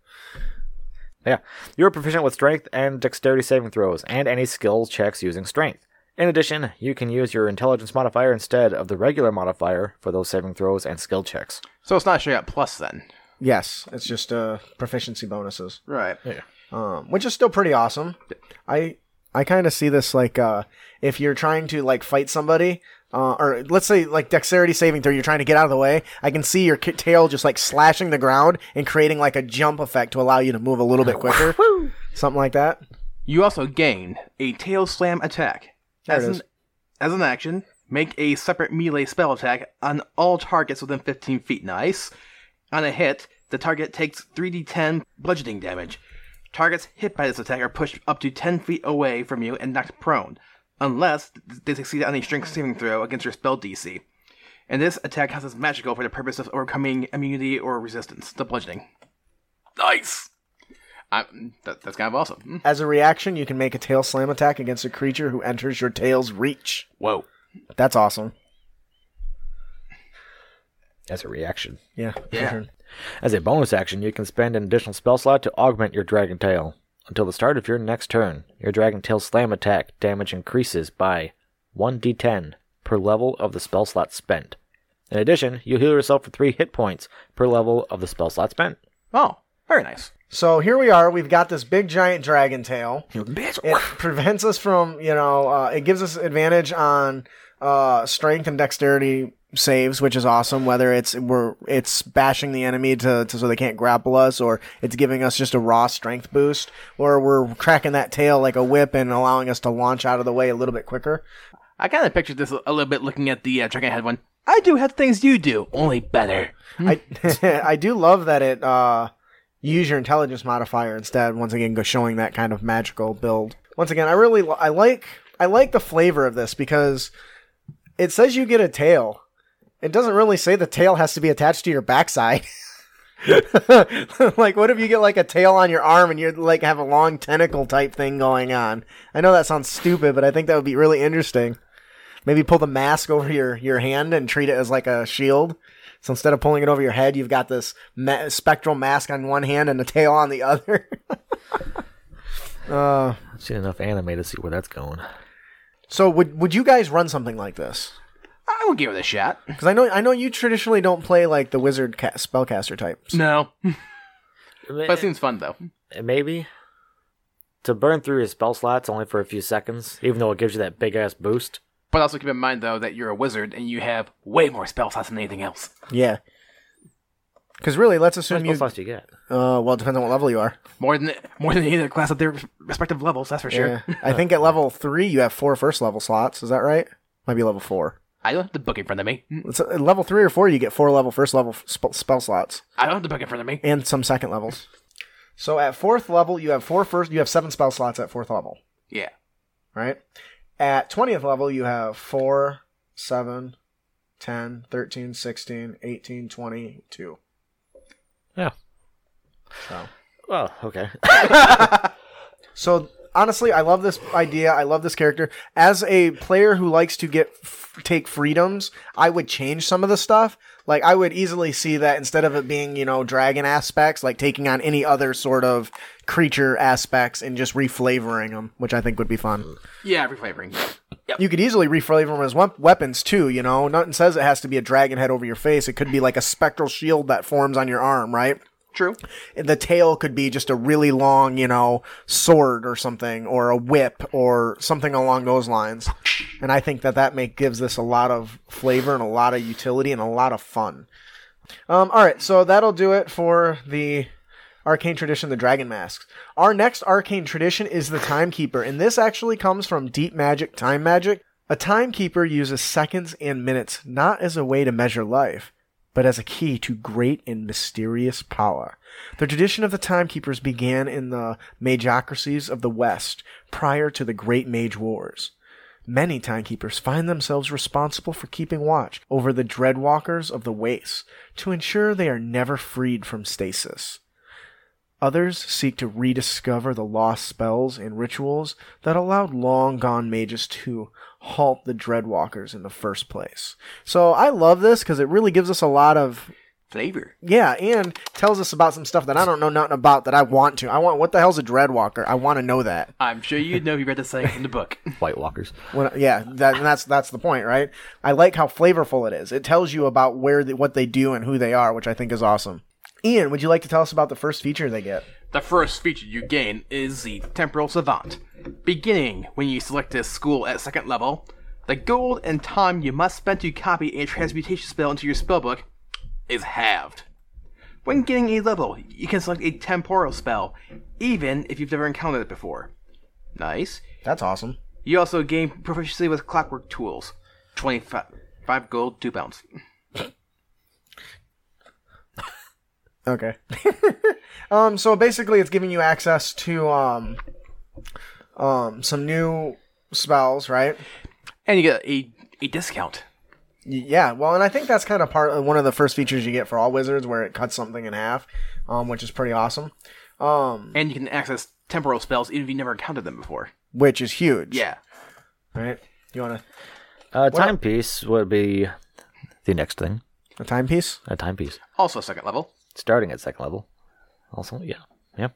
Yeah. You're proficient with strength and dexterity saving throws, and any skill checks using strength. In addition, you can use your intelligence modifier instead of the regular modifier for those saving throws and skill checks.
So it's not straight up plus then.
Yes, it's just uh, proficiency bonuses,
Right.
um, which is still pretty awesome. I I kind of see this like uh, if you're trying to like fight somebody. Uh, or let's say like dexterity saving throw, you're trying to get out of the way. I can see your tail just like slashing the ground and creating like a jump effect to allow you to move a little bit quicker, something like that.
You also gain a tail slam attack.
There
as
it
an as an action, make a separate melee spell attack on all targets within 15 feet. Nice. On a hit, the target takes 3d10 bludgeoning damage. Targets hit by this attack are pushed up to 10 feet away from you and knocked prone, unless they succeed on a strength saving throw against your spell DC. And this attack counts as magical for the purpose of overcoming immunity or resistance to bludgeoning. Nice! I, that, that's kind of awesome. Hmm.
As a reaction, you can make a tail slam attack against a creature who enters your tail's reach.
Whoa.
That's awesome.
As a reaction.
Yeah.
Yeah.
As a bonus action, you can spend an additional spell slot to augment your Dragon Tail. Until the start of your next turn, your Dragon Tail Slam attack damage increases by 1d10 per level of the spell slot spent. In addition, you heal yourself for 3 hit points per level of the spell slot spent.
Oh, very nice.
So here we are. We've got this big giant dragon tail. It prevents us from, you know, uh, it gives us advantage on uh, strength and dexterity saves, which is awesome. Whether it's we're it's bashing the enemy to, to so they can't grapple us, or it's giving us just a raw strength boost, or we're cracking that tail like a whip and allowing us to launch out of the way a little bit quicker.
I kind of pictured this a little bit looking at the uh, Dragon Head one. I do have things you do, only better.
I I do love that it uh use your intelligence modifier instead. Once again, go showing that kind of magical build. Once again, I really I like I like the flavor of this because it says you get a tail. It doesn't really say the tail has to be attached to your backside. like what if you get like a tail on your arm and you like have a long tentacle type thing going on? I know that sounds stupid, but I think that would be really interesting. Maybe pull the mask over your your hand and treat it as like a shield. So instead of pulling it over your head, you've got this ma- spectral mask on one hand and a tail on the other. uh,
I've seen enough anime to see where that's going.
so would would you guys run something like this?
I will give it a shot.
Because I know I know you traditionally don't play like the wizard ca- spellcaster types.
No, but it seems fun though.
Maybe. To burn through your spell slots only for a few seconds, even though it gives you that big ass boost.
But also keep in mind though that you're a wizard and you have way more spell slots than anything else.
Yeah. Because really, let's assume
many
you.
spell slots do you get?
Uh, well, it depends on what level you are.
More than more than either class at their respective levels. That's for sure.
Yeah. I think at level three you have four first level slots. Is that right? Might be level four.
I don't have the book in front of me.
It's at uh, level three or four. You get four level first level sp- spell slots.
I don't have the book in front of me.
and some second levels. So at fourth level, you have four first. You have seven spell slots at fourth level,
Yeah.
right? At twentieth level, you have four, seven, 10, 13, 16, 18, 22.
Yeah.
So,
Well, okay.
so honestly, I love this idea. I love this character. As a player who likes to get f- take freedoms, I would change some of the stuff. Like I would easily see that instead of it being, you know, dragon aspects, like taking on any other sort of creature aspects and just reflavoring them, which I think would be fun.
Yeah, reflavoring. Yep.
You could easily reflavor them as weapons too, you know. Nothing says it has to be a dragon head over your face. It could be like a spectral shield that forms on your arm, right?
True.
the tail could be just a really long, you know, sword or something, or a whip, or something along those lines. And I think that that make gives this a lot of flavor and a lot of utility and a lot of fun. Um, all right, so that'll do it for the arcane tradition, the dragon masks. Our next arcane tradition is the timekeeper, and this actually comes from deep magic, time magic. A timekeeper uses seconds and minutes not as a way to measure life, but as a key to great and mysterious power. The tradition of the timekeepers began in the magocracies of the West prior to the Great Mage Wars. Many timekeepers find themselves responsible for keeping watch over the dreadwalkers of the wastes to ensure they are never freed from stasis. Others seek to rediscover the lost spells and rituals that allowed long gone mages to halt the Dreadwalkers in the first place. So I love this because it really gives us a lot of
Flavor.
yeah, and tells us about some stuff that I don't know nothing about that I want to. I want what the hell's a Dreadwalker? I want to know that.
I'm sure you'd know if you read the saying in the book.
White Walkers.
When, yeah, that, and that's that's the point, right? I like how flavorful it is. It tells you about where the, what they do and who they are, which I think is awesome. Ian, would you like to tell us about the first feature they get?
The first feature you gain is the Temporal Savant. Beginning when you select this school at second level, the gold and time you must spend to copy a transmutation spell into your spellbook is halved. When getting a level, you can select a temporal spell, even if you've never encountered it before. Nice.
That's awesome.
You also gain proficiency with clockwork tools. 25 gold, 2 pounds.
Okay. um, so basically, it's giving you access to um, um, some new spells, right?
And you get a, a discount.
Yeah. Well, and I think that's kind of part of one of the first features you get for all wizards, where it cuts something in half, um, which is pretty awesome. Um,
And you can access temporal spells even if you never encountered them before.
which is huge.
Yeah.
Right. You want to?
Uh, timepiece would be the next thing.
a, a timepiece?
A timepiece.
Also second level
starting at second level. Also, yeah. Yep.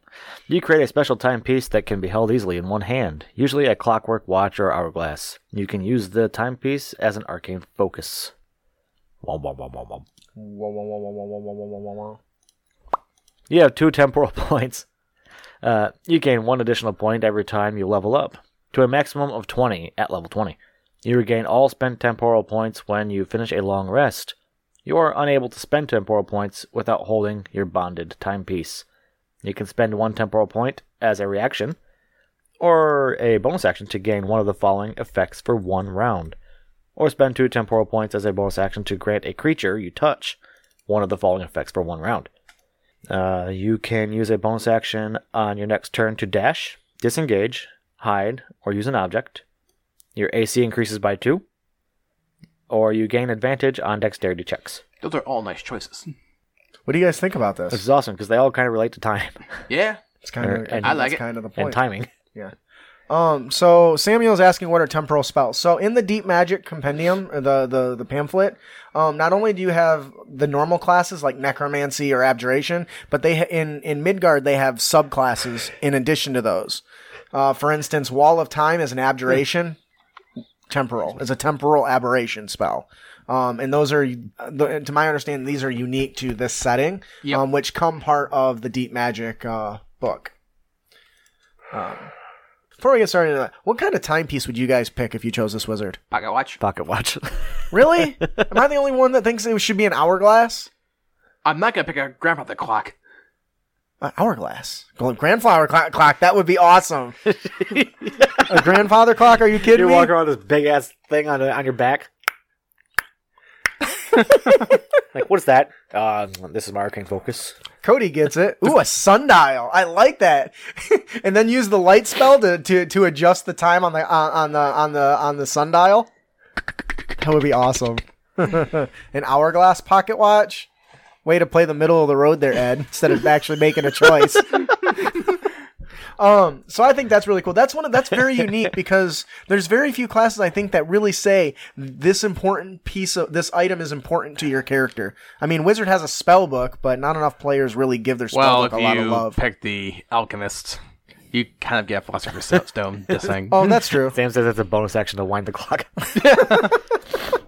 You create a special timepiece that can be held easily in one hand, usually a clockwork watch or hourglass. You can use the timepiece as an arcane focus. You have two temporal points. Uh, you gain one additional point every time you level up, to a maximum of 20 at level 20. You regain all spent temporal points when you finish a long rest. You are unable to spend temporal points without holding your bonded timepiece. You can spend one temporal point as a reaction, or a bonus action to gain one of the following effects for one round, or spend two temporal points as a bonus action to grant a creature you touch one of the following effects for one round. Uh, you can use a bonus action on your next turn to dash, disengage, hide, or use an object. Your AC increases by two, or you gain advantage on dexterity checks.
Those are all nice choices.
What do you guys think about this?
Which is awesome because they all kind of relate to time
Yeah.
It's kind of,
and-
I like it.
kind of the
and
point.
timing.
Yeah. Um. So Samuel's asking what are temporal spells. So in the Deep Magic Compendium, or the the the pamphlet, um, not only do you have the normal classes like necromancy or abjuration, but they ha- in in Midgard they have subclasses in addition to those. Uh, for instance, Wall of Time is an abjuration. Temporal is a temporal aberration spell. Um, and those are, to my understanding, these are unique to this setting,
Yep.
um, which come part of the Deep Magic uh, book. Um, before we get started, that, what kind of timepiece would you guys pick if you chose this wizard?
Pocket watch.
Pocket watch.
Really? Am I the only one that thinks it should be an hourglass?
I'm not gonna pick a grandfather clock.
Hourglass. Grandfather clock, clock. That would be awesome. a grandfather clock? Are you kidding
you
me?
walk around with this big ass thing on on your back. like, what is that? Uh, this is my arcane focus.
Cody gets it. Ooh, a sundial. I like that. and then use the light spell to, to, to adjust the time on the on, on the on the on the sundial. That would be awesome. An hourglass pocket watch. Way to play the middle of the road there, Ed, instead of actually making a choice. um, so I think that's really cool. That's one of that's very unique because there's very few classes I think that really say this important piece of this item is important to your character. I mean, Wizard has a spell book, but not enough players really give their spell
Well,
book
if
a lot of
you
love.
pick the alchemist, you kind of get philosopher's stone. Just saying.
Oh, that's true.
Sam says it's a bonus action to wind the clock.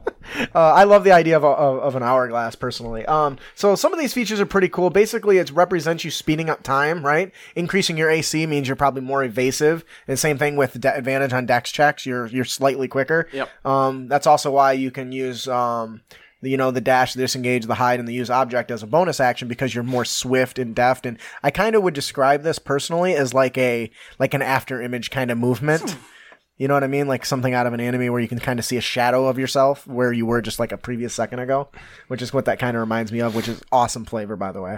Uh, I love the idea of, a, of, an hourglass personally. Um, so some of these features are pretty cool. Basically, it represents you speeding up time, right? Increasing your AC means you're probably more evasive. And same thing with de- advantage on dex checks. You're you're slightly quicker.
Yep.
Um, that's also why you can use um, the, you know, the dash, the disengage, the hide, and the use object as a bonus action because you're more swift and deft. And I kind of would describe this personally as like a like an after image kind of movement. You know what I mean? Like something out of an anime where you can kind of see a shadow of yourself where you were just like a previous second ago, which is what that kind of reminds me of, which is awesome flavor, by the way.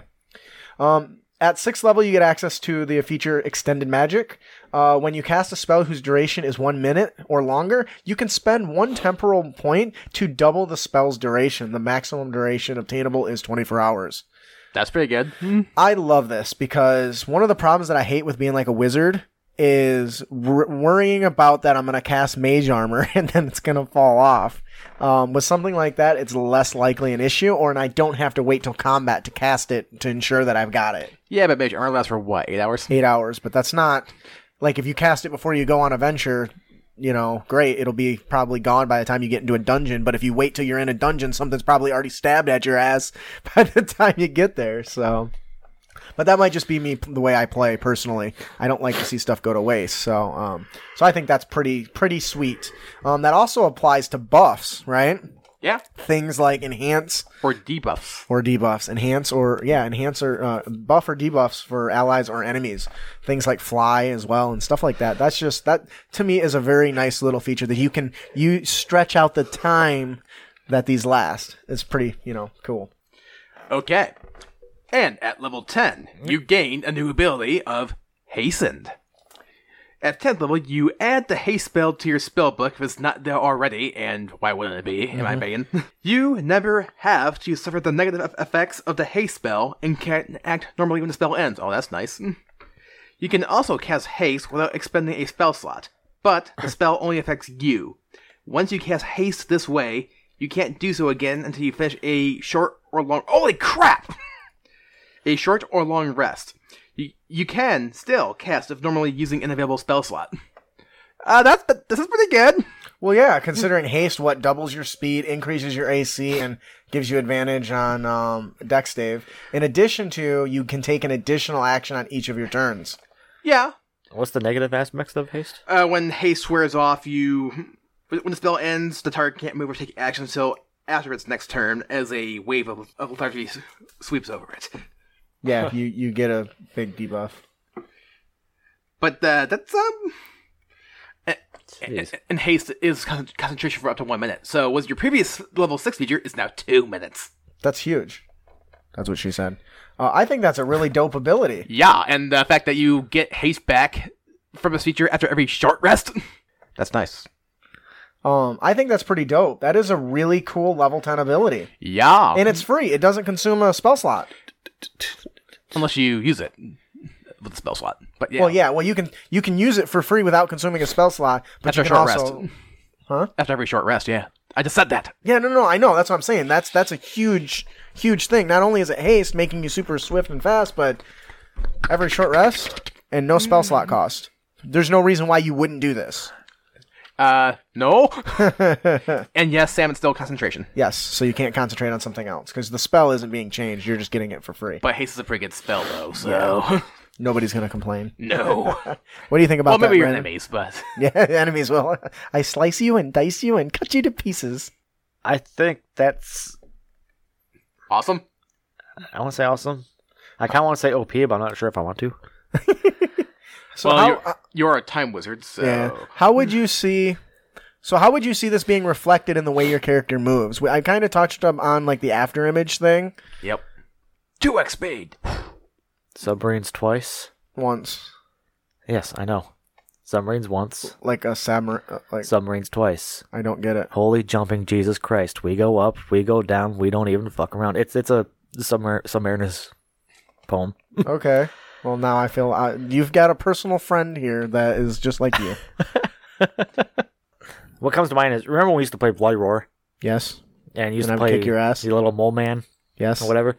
Um, at sixth level, you get access to the feature Extended Magic. Uh, when you cast a spell whose duration is one minute or longer, you can spend one temporal point to double the spell's duration. The maximum duration obtainable is 24 hours.
That's pretty good.
I love this because one of the problems that I hate with being like a wizard is wor- worrying about that I'm going to cast mage armor and then it's going to fall off. Um, with something like that, it's less likely an issue, or and I don't have to wait till combat to cast it to ensure that I've got it.
Yeah, but Mage armor lasts for what? Eight hours.
Eight hours, but that's not like if you cast it before you go on a venture, you know, great. It'll be probably gone by the time you get into a dungeon. But if you wait till you're in a dungeon, something's probably already stabbed at your ass by the time you get there. So, but that might just be me the way I play personally. I don't like to see stuff go to waste. So, um, so I think that's pretty pretty sweet. Um, that also applies to buffs, right?
Yeah.
Things like enhance
Or debuffs.
or debuffs, enhance or yeah, enhance or uh, buff or debuffs for allies or enemies. Things like fly as well and stuff like that. That's just that to me is a very nice little feature that you can you stretch out the time that these last. It's pretty you know cool.
Okay. And at level 10, you gain a new ability of Hastened. At 10th level, you add the haste spell to your spell book if it's not there already, and why wouldn't it be, in my mm-hmm. opinion? you never have to suffer the negative effects of the haste spell and can act normally when the spell ends. Oh, that's nice. You can also cast haste without expending a spell slot, but the spell only affects you. Once you cast haste this way, you can't do so again until you finish a short or long. Holy crap! A short or long rest. You, you can still cast if normally using an available spell slot. Uh, that's this is pretty good.
Well, yeah, considering haste, what doubles your speed, increases your AC, and gives you advantage on um, dex save. In addition to, you can take an additional action on each of your turns.
Yeah.
What's the negative aspects of haste?
Uh, when haste wears off, you when the spell ends, the target can't move or take action until after its next turn, as a wave of, of lethargy sweeps over it.
Yeah, you you get a big debuff.
But uh, that's um. a-
Jeez.
And haste is concentration for up to one minute. So was your previous level six feature is now two minutes.
That's huge. That's what she said. Uh, I think that's a really dope ability.
Yeah, and the fact that you get haste back from this feature after every short rest. That's nice.
Um, I think that's pretty dope. That is a really cool level 10 ability.
Yeah.
And it's free. It doesn't consume a spell slot.
Unless you use it with a spell slot. But yeah.
Well, yeah, well you can you can use it for free without consuming a spell slot, but
After
you
a
can
short
also
rest.
Huh?
After every short rest, yeah. I just said that.
Yeah, no, no, I know. That's what I'm saying. That's that's a huge, huge thing. Not only is it haste, making you super swift and fast, but every short rest and no spell slot mm. cost. There's no reason why you wouldn't do this.
Uh, no. and yes, salmon still concentration.
Yes, so you can't concentrate on something else because the spell isn't being changed. You're just getting it for free.
But haste is a pretty good spell, though, so.
Nobody's gonna complain.
no.
What do you think about
well,
that?
maybe your
Brandon?
enemies, but.
Yeah, enemies will. I slice you and dice you and cut you to pieces.
I think that's.
Awesome.
I want to say awesome. I kind of want to say OP, but I'm not sure if I want to.
So
well,
how,
you're,
uh,
you're a time wizard, so.
yeah, how would you see? So how would you see this being reflected in the way your character moves? I kind of touched up on like the after image thing
Yep. 2x speed.
Submarines twice.
once,
Yes, I know. Submarines once.
like a samurai. uh, Like
Submarines twice.
I don't get it.
Holy jumping Jesus Christ! We go up, we go down, we don't even fuck around. It's it's a submar- submariners poem.
Okay. Well, now I feel uh, you've got a personal friend here that is just like you.
What comes to mind is remember when we used to play Bloody Roar
yes.
and you used
And
to
I
play
kick your ass?
the little mole man
Yes.
or whatever.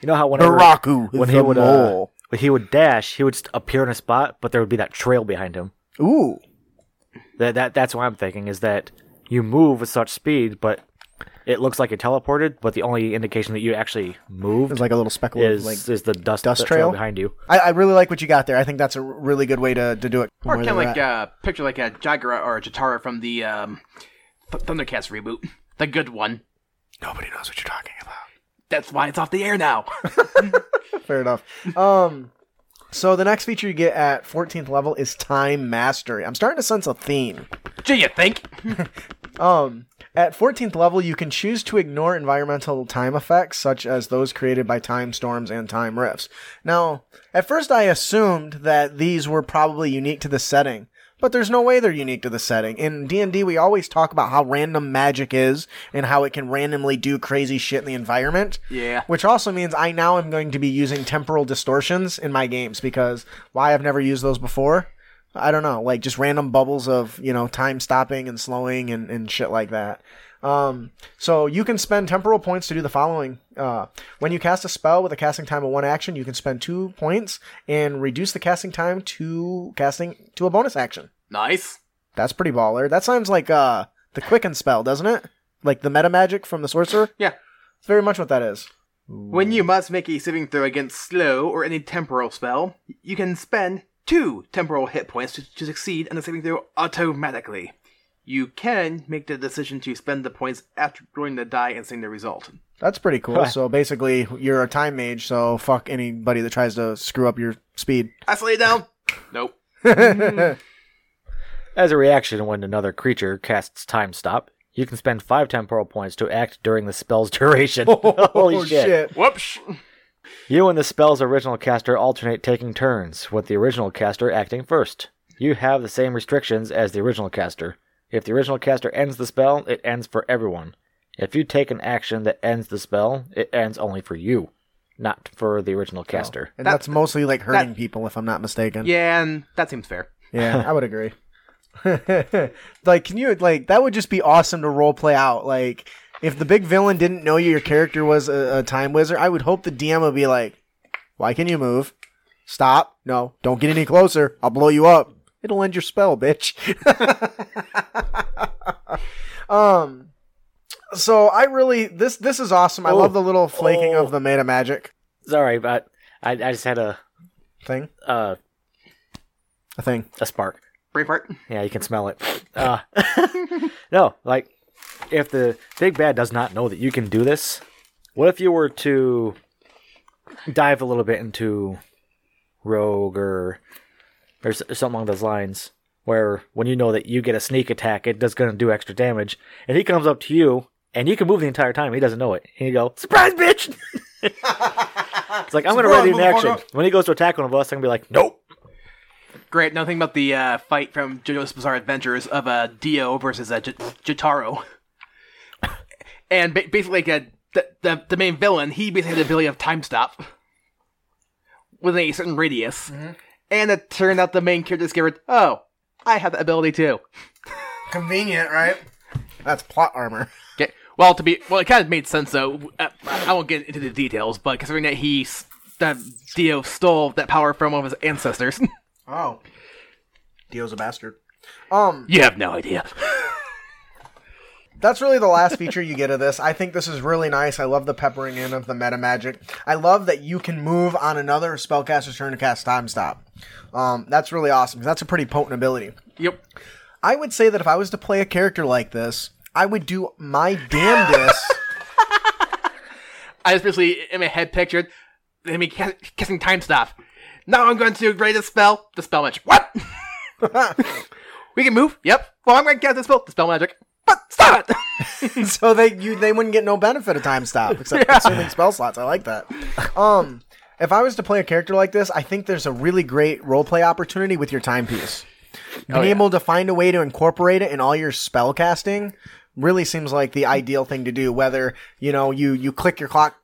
You know how whenever when he would uh, when he would dash, he would appear in a spot, but there would be that trail behind him.
Ooh.
That that that's what I'm thinking is that you move with such speed, but it looks like you're teleported, but the only indication that you actually moved
It's like a little speckle
is
of like.
is the dust,
dust
that
trail?
behind you.
I, I really like what you got there. I think that's a really good way to, to do it.
Or kind of like
at.
uh, picture like a Jagara or a Jatara from the um, Th- Thundercats reboot, the good one.
nobody knows what you're talking about.
That's why it's off the air now.
Fair enough. Um, so the next feature you get at 14th level is time mastery. I'm starting to sense a theme.
Do you think?
Um, at 14th level, you can choose to ignore environmental time effects, such as those created by time storms and time rifts. Now, at first I assumed that these were probably unique to the setting, but there's no way they're unique to the setting. In D&D, we always talk about how random magic is and how it can randomly do crazy shit in the environment.
Yeah.
Which also means I now am going to be using temporal distortions in my games because why I've never used those before. I don't know, like just random bubbles of, you know, time stopping and slowing and, and shit like that. Um, so you can spend temporal points to do the following. Uh, when you cast a spell with a casting time of one action, you can spend two points and reduce the casting time to casting to a bonus action.
Nice.
That's pretty baller. That sounds like uh the quicken spell, doesn't it? Like the meta magic from the sorcerer.
Yeah.
It's very much what that is.
When you must make a saving throw against slow or any temporal spell, you can spend two temporal hit points to, to succeed on the saving throw automatically. You can make the decision to spend the points after rolling the die and seeing the result.
That's pretty cool. so basically, you're a time mage, so fuck anybody that tries to screw up your speed.
I slay it down. nope.
As a reaction, when another creature casts Time Stop, you can spend five temporal points to act during the spell's duration. Holy
Oh,
shit.
Whoops.
You and the spell's original caster alternate taking turns, with the original caster acting first. You have the same restrictions as the original caster. If the original caster ends the spell, it ends for everyone. If you take an action that ends the spell, it ends only for you, not for the original oh. caster.
And
That-
that's mostly like hurting
that-
people, if I'm not mistaken.
Yeah, and that seems fair.
Yeah, I would agree. like, can you like that would just be awesome to role play out. Like, if the big villain didn't know you, your character was a, a time wizard, I would hope the DM would be like, "Why can you move? Stop! No, don't get any closer. I'll blow you up. It'll end your spell, bitch." um. So I really this this is awesome. I
Oh.
love the little flaking
Oh.
of the meta magic
Sorry, but I, I just had a
thing.
uh,
A thing.
a spark.
Brain fart.
Yeah, you can smell it. Uh, no, like if the big bad does not know that you can do this, what if you were to dive a little bit into rogue or or something along those lines, where when you know that you get a sneak attack, it does going to do extra damage, and he comes up to you and you can move the entire time, he doesn't know it, and you go surprise, bitch. it's like I'm going to ready in action. When he goes to attack one of us, I'm going to be like, nope.
Great. Now think about the uh, fight from JoJo's Bizarre Adventures of uh, Dio versus uh, J- Jotaro. And ba- basically, like, uh, the, the the main villain, he basically had the ability of time stop within a certain radius. And it turned out the main character discovered, oh, I have that ability too.
Convenient, right? That's plot armor.
Okay. Well, to be well, it kind of made sense though. Uh, I won't get into the details, but considering that he that Dio stole that power from one of his ancestors,
Oh. Dio's a bastard. Um,
you have no idea.
that's really the last feature you get of this. I think this is really nice. I love the peppering in of the meta magic. I love that you can move on another spellcaster's turn to cast time stop. Um, that's really awesome that's a pretty potent ability.
Yep.
I would say that if I was to play a character like this, I would do my damnedest.
I just basically in my head pictured him ca- casting time stop. Now I'm going to grade a spell. Dispel magic. What? we can move. Yep. Well, I'm going to cast the spell. Dispel magic. But stop it.
so they you they wouldn't get no benefit of time stop except consuming spell slots. I like that. Um, if I was to play a character like this, I think there's a really great role play opportunity with your timepiece. Being
yeah.
able to find a way to incorporate it in all your spell casting really seems like the ideal thing to do. Whether you know you you click your clock.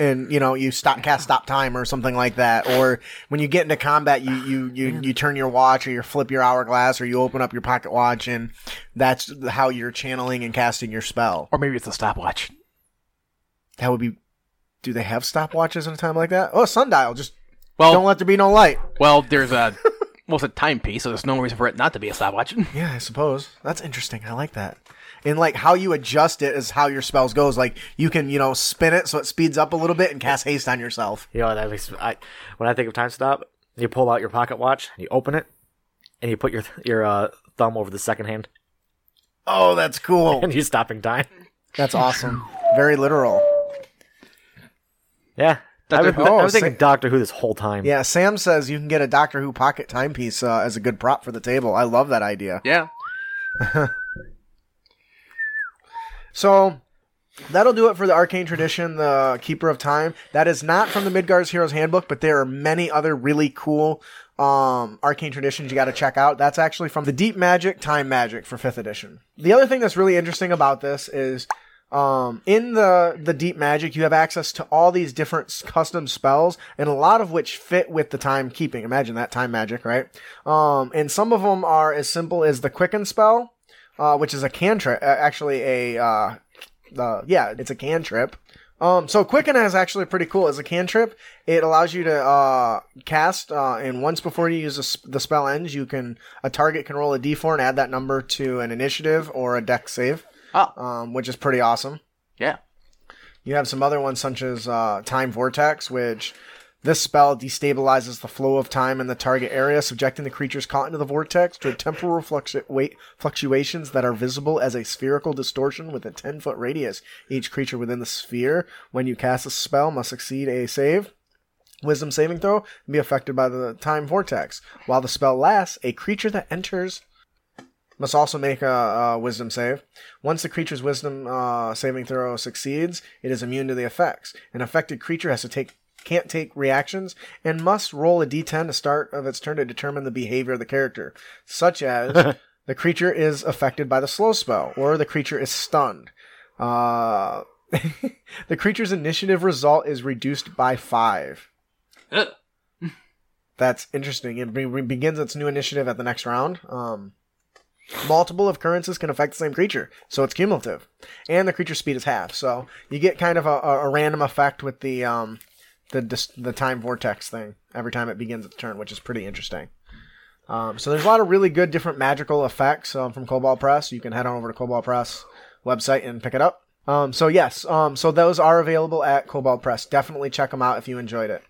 And you know you stop cast stop time or something like that, or when you get into combat, you you you you turn your watch or you flip your hourglass or you open up your pocket watch, and that's how you're channeling and casting your spell.
or maybe it's a stopwatch.
That would be. Do they have stopwatches in a time like that? Oh, sundial. Just
Well,
don't let there be no light.
well, there's a well, it's a timepiece, so there's no reason for it not to be a stopwatch.
Yeah, I suppose that's interesting. I like that. And like how you adjust it is how your spells goes. Like you can you know spin it so it speeds up a little bit and cast haste on yourself.
You know, that makes I when I think of time stop, you pull out your pocket watch, you open it, and you put your your uh, thumb over the second hand,
Oh, that's cool.
and you're stopping time.
That's awesome. Very literal.
Yeah, I've been,
Who.
I
Oh,
was thinking
say-
Doctor Who this whole time.
Yeah, Sam says you can get a Doctor Who pocket timepiece uh, as a good prop for the table. I love that idea.
Yeah.
So that'll do it for the Arcane Tradition, the Keeper of Time. That is not from the Midgard's Heroes Handbook, but there are many other really cool um, Arcane Traditions you got to check out. That's actually from the Deep Magic, Time Magic for 5th edition. The other thing that's really interesting about this is um, in the the deep magic, you have access to all these different custom spells, and a lot of which fit with the timekeeping. Imagine that time magic, right? Um, and some of them are as simple as the quicken spell, uh, which is a cantrip, uh, actually a uh, uh, yeah, it's a cantrip. Um, so Quicken is actually pretty cool. As a cantrip, it allows you to uh, cast, uh, and once before you use the, s- the spell ends, you can a target can roll a d4 and add that number to an initiative or a dex save,
Oh,
um, which is pretty awesome.
yeah.
You have some other ones such as uh, Time Vortex, which this spell destabilizes the flow of time in the target area, subjecting the creatures caught into the vortex to temporal fluctu- fluctuations that are visible as a spherical distortion with a 10 foot radius. Each creature within the sphere, when you cast a spell, must succeed a save. Wisdom saving throw and be affected by the time vortex. While the spell lasts, a creature that enters must also make a, a wisdom save. Once the creature's wisdom uh, saving throw succeeds, it is immune to the effects. An affected creature has to take can't take reactions and must roll a d10 to start of its turn to determine the behavior of the character, such as the creature is affected by the slow spell or the creature is stunned. Uh, the creature's initiative result is reduced by five.
Ugh.
That's interesting. It be- begins its new initiative at the next round. Um, multiple occurrences can affect the same creature, so it's cumulative, and the creature speed is half. So you get kind of a, a, a random effect with the um, the dis- the time vortex thing every time it begins its turn, which is pretty interesting. Um, so there's a lot of really good different magical effects um, from Kobold Press. You can head on over to Kobold Press website and pick it up. Um, so yes, um, so those are available at Kobold Press. Definitely check them out if you enjoyed it.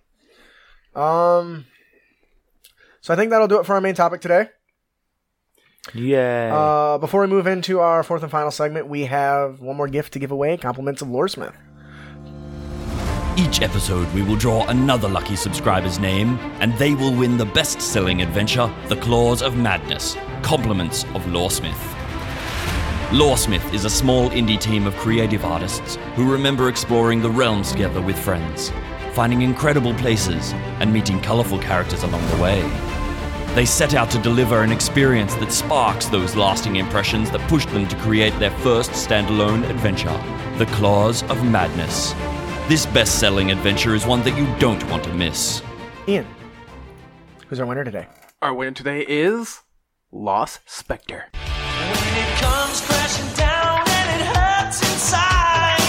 Um, so I think that'll do it for our main topic today.
Yeah.
Uh, before we move into our fourth and final segment, we have one more gift to give away: compliments of Loresmith.
Each episode, we will draw another lucky subscriber's name, and they will win the best selling adventure, The Claws of Madness Compliments of Loresmith. Loresmith is a small indie team of creative artists who remember exploring the realms together with friends, finding incredible places, and meeting colorful characters along the way. They set out to deliver an experience that sparks those lasting impressions that pushed them to create their first standalone adventure, The Claws of Madness. This best selling adventure is one that you don't want to miss.
Ian, who's our winner today?
Our winner today is Lost Spectre.
When it comes crashing down and it hurts inside.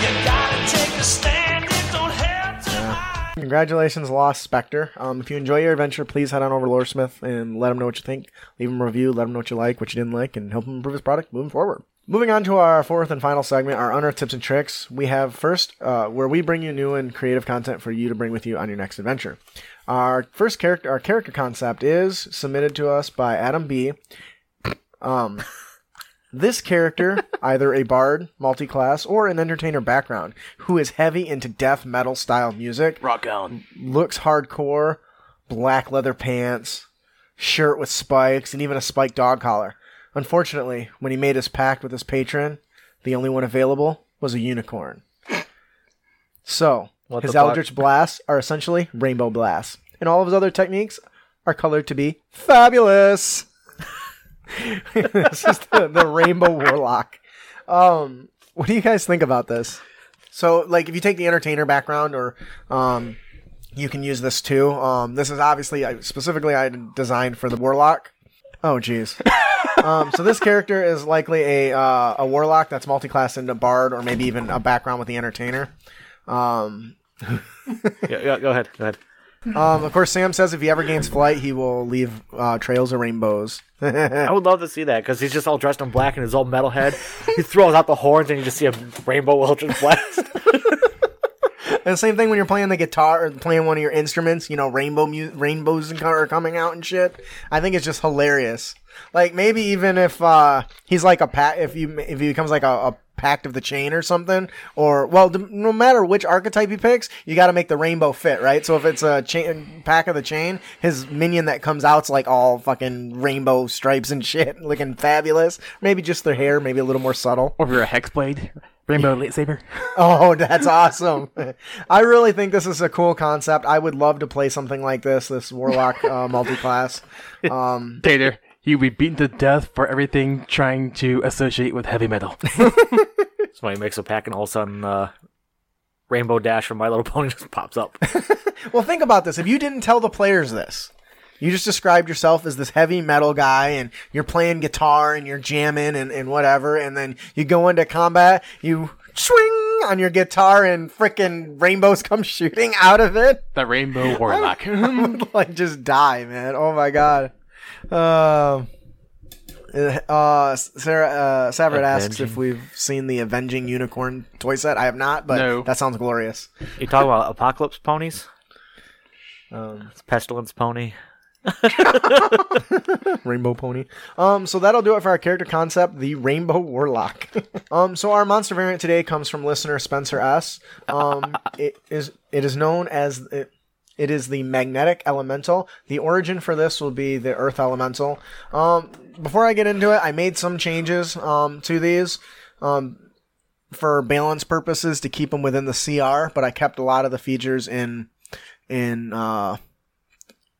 you gotta take a stand, it don't hurt to hide.
Congratulations, Lost Spectre. Um, if you enjoy your adventure, please head on over to Loresmith and let him know what you think. Leave him a review, let him know what you like, what you didn't like, and help him improve his product moving forward. Moving on to our fourth and final segment, our unearthed tips and tricks. We have first, uh, where we bring you new and creative content for you to bring with you on your next adventure. Our first character, our character concept is submitted to us by Adam B. Um, this character, either a bard, multi-class, or an entertainer background, who is heavy into death metal style music,
Rock on.
looks hardcore, black leather pants, shirt with spikes, and even a spiked dog collar. Unfortunately, when he made his pact with his patron, the only one available was a unicorn. So,
What
his? Eldritch Blasts are essentially rainbow blasts, and all of his other techniques are colored to be fabulous. this is the, the Rainbow Warlock. Um, what do you guys think about this? So, like, if you take the entertainer background, or um, you can use this too. Um, this is obviously I- specifically I designed for the warlock. Oh, jeez. Um, so this character is likely a uh, a warlock that's multi-class into bard, or maybe even a background with the entertainer. Um,
yeah, yeah, go ahead. Go ahead.
um, of course, Sam says if he ever gains flight, he will leave uh, trails of rainbows.
I would love to see that because he's just all dressed in black and his old metal head. he throws out the horns and you just see a rainbow Eldritch blast.
And the same thing when you're playing the guitar or playing one of your instruments, you know, rainbow mu- rainbows are coming out and shit. I think it's just hilarious. Like maybe even if uh, he's like a pack, if you if he becomes like a, a pact of the chain or something, or well, no matter which archetype he picks, you got to make the rainbow fit, right? So if it's a chain pack of the chain, his minion that comes out's like all fucking rainbow stripes and shit, looking fabulous. Maybe just their hair, maybe a little more subtle.
Or if you're a Hexblade, Rainbow Lightsaber.
Oh, that's awesome. I really think this is a cool concept. I would love to play something like this, this Warlock uh, multi-class. Um,
Tater, you'll be beaten to death for everything trying to associate with heavy metal.
Somebody makes a pack and all of a sudden, uh, Rainbow Dash from My Little Pony just pops up.
well, think about this. If you didn't tell the players this, You just described yourself as this heavy metal guy and you're playing guitar and you're jamming and, and whatever. And then you go into combat, you swing on your guitar and frickin' rainbows come shooting out of it.
The Rainbow Warlock.
I would like just die, man. Oh my god. Um, uh, Sarah, uh, Savard asks if we've seen the Avenging Unicorn toy set. I have not, but
No.
that sounds glorious.
You talk about apocalypse ponies?
Um,
It's pestilence pony.
Rainbow Pony. Um, so that'll do it for our character concept, the Rainbow Warlock. um, so our monster variant today comes from listener Spencer S. Um, it is it is known as it, it is the magnetic elemental. The origin for this will be the earth elemental. Um, before I get into it, I made some changes um, to these. Um, for balance purposes to keep them within the CR, but I kept a lot of the features in in uh,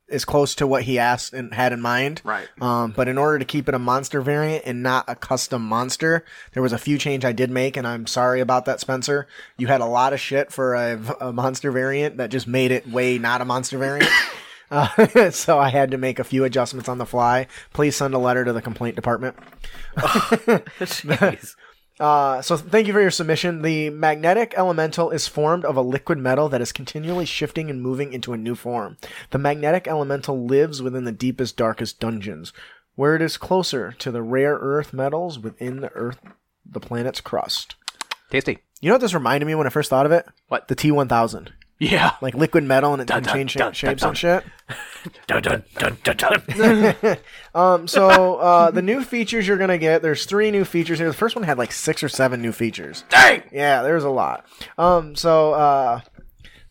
as close to what he asked and had in mind.
Right.
Um, but in order to keep it a monster variant and not a custom monster, there was a few change I did make, and I'm sorry about that, Spencer. You had a lot of shit for a, a monster variant that just made it way not a monster variant. Uh, so I had to make a few adjustments on the fly. Please send a letter to the complaint department.
Jeez.
Uh, so thank you for your submission. The magnetic elemental is formed of a liquid metal that is continually shifting and moving into a new form. The magnetic elemental lives within the deepest, darkest dungeons, where it is closer to the rare earth metals within the earth, the planet's crust.
Tasty.
You know what this reminded me when I first thought of it?
What?
The T1000.
Yeah.
Like liquid metal and it can
dun,
change
dun,
shapes
dun,
and shit.
Dun, dun, dun, dun, dun.
Um, so uh, the new features you're gonna get, there's three new features here. The first one had like six or seven new features.
Dang!
Yeah, there's a lot. Um, so uh,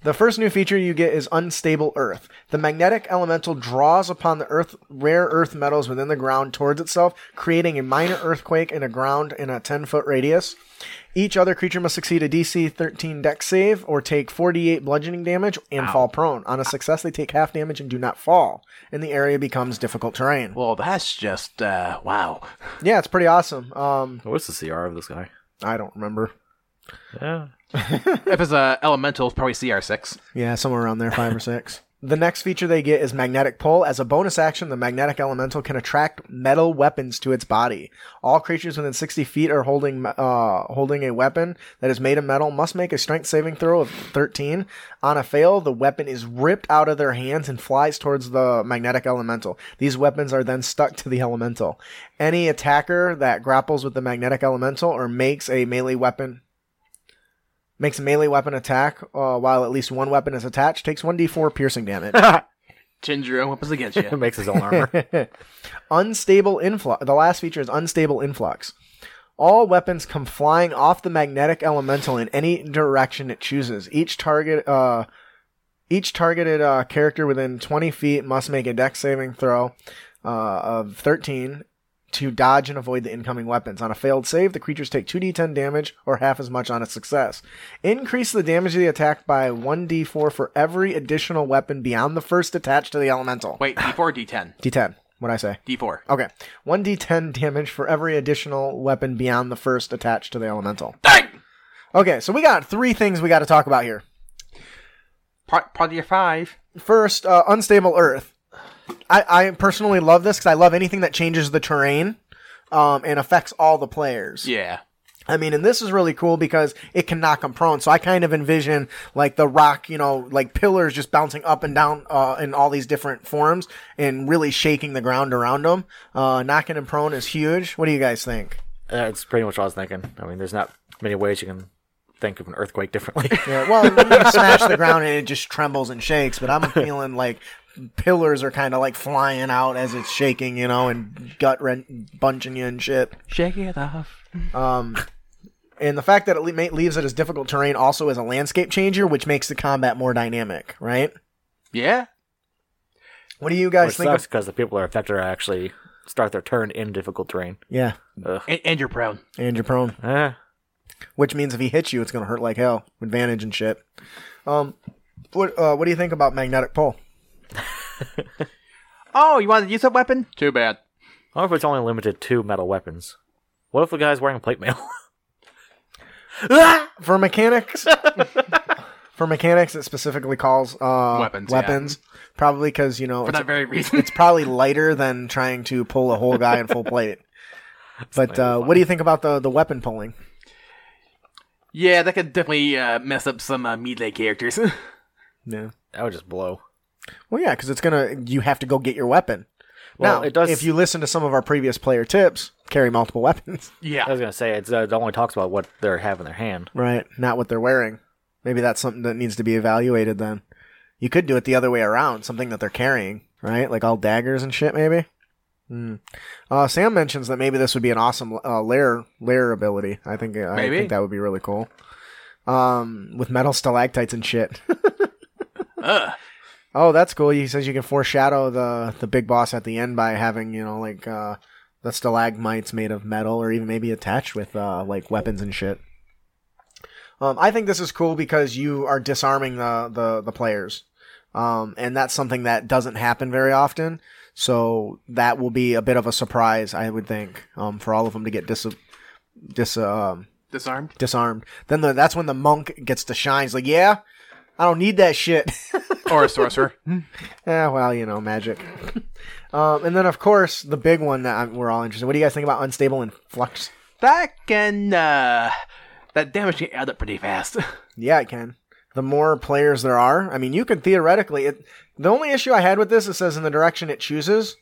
the first new feature you get is unstable earth. The magnetic elemental draws upon the earth rare earth metals within the ground towards itself, creating a minor earthquake in a ground in a 10 foot radius. Each other creature must succeed a DC 13 dex save or take 48 bludgeoning damage and fall prone. On a success, they take half damage and do not fall, and the area becomes difficult terrain.
Well, that's just, uh, wow.
Yeah, it's pretty awesome. Um,
What's the CR of this guy?
I don't remember.
Yeah.
If it's a elemental, it's probably CR6.
Yeah, somewhere around there, five or six. The next feature they get is magnetic pull. As a bonus action, the magnetic elemental can attract metal weapons to its body. All creatures within 60 feet are holding uh, holding a weapon that is made of metal must make a strength saving throw of 13. On a fail, the weapon is ripped out of their hands and flies towards the magnetic elemental. These weapons are then stuck to the elemental. Any attacker that grapples with the magnetic elemental or makes a melee weapon makes a melee weapon attack uh, while at least one weapon is attached takes 1d4 piercing damage
Ginger weapons against you.
Makes his own armor.
unstable influx the last feature is unstable influx all weapons come flying off the magnetic elemental in any direction it chooses each target uh each targeted uh, character within 20 feet must make a dex saving throw uh, of 13 to dodge and avoid the incoming weapons. On a failed save, the creatures take 2d10 damage or half as much on a success. Increase the damage of the attack by 1d4 for every additional weapon beyond the first attached to the elemental.
Wait, D4 or D10?
D10. What'd I say?
D4.
Okay. 1d10 damage for every additional weapon beyond the first attached to the elemental.
Dang!
Okay, so we got three things we got to talk about here.
Part, part of your five.
First, uh, unstable earth. I, I personally love this because I love anything that changes the terrain um, and affects all the players.
Yeah.
I mean, and this is really cool because it can knock them prone. So I kind of envision like the rock, you know, like pillars just bouncing up and down uh, in all these different forms and really shaking the ground around them. Uh, knocking them prone is huge. What do you guys think?
That's pretty much what I was thinking. I mean, there's not many ways you can think of an earthquake differently.
Yeah, well, you smash the ground and it just trembles and shakes, but I'm feeling like pillars are kind of like flying out as it's shaking, you know, and gut rent bunching you and shit.
Shake it off.
Um, and the fact that it le- leaves it as difficult terrain also is a landscape changer, which makes the combat more dynamic, right?
Yeah.
What do you guys
Which
think?
sucks
Of-
because the people are affected are actually start their turn in difficult terrain.
yeah,
And, and you're prone.
and you're prone,
Eh.
which means if he hits you, it's gonna hurt like hell. Advantage and shit. Um, what uh, what do you think about magnetic pull?
Oh, you want to use that weapon? Too bad.
I wonder if it's only limited to metal weapons. What if the guy's wearing plate mail?
For mechanics, For mechanics, it specifically calls uh,
Weapons,
Weapons,
yeah.
probably because you know
Weapons, yeah.
Weapons. Probably because you know
For
it's,
that very reason.
it's probably lighter than trying to pull a whole guy in full plate. But uh, what do you think about the the weapon pulling?
yeah, that could definitely uh, mess up some uh, melee characters.
Yeah.
That would just blow.
Well, yeah, because it's gonna. You have to go get your weapon.
Well,
now,
it does-
if you listen to some of our previous player tips, carry multiple weapons.
Yeah, I
was gonna say it's, uh, it only talks about what they have in their hand.
Right, not what they're wearing. Maybe that's something that needs to be evaluated. Then you could do it the other way around, something that they're carrying, right? Like all daggers and shit, maybe. Hmm. Uh, Sam mentions that maybe this would be an awesome uh, layer layer ability. I think I
Maybe.
think that would be really cool. Um, with metal stalactites and shit.
Ugh.
Oh, that's cool. He says you can foreshadow the the big boss at the end by having you know like uh, the stalagmites made of metal, or even maybe attached with uh, like weapons and shit. Um, I think this is cool because you are disarming the the, the players, um, and that's something that doesn't happen very often. So that will be a bit of a surprise, I would think, um, for all of them to get dis dis um,
Disarmed.
disarmed. Then the, that's when the monk gets to shine. He's like, yeah, I don't need that shit.
Or a sorcerer.
Yeah, well, you know, magic. um, and then, of course, the big one that I'm, we're all interested. In. What do you guys think about unstable and flux?
that can, uh, that damage can add up pretty fast.
Yeah, it can. The more players there are, I mean, you could theoretically. It, the only issue I had with this, it says in the direction it chooses,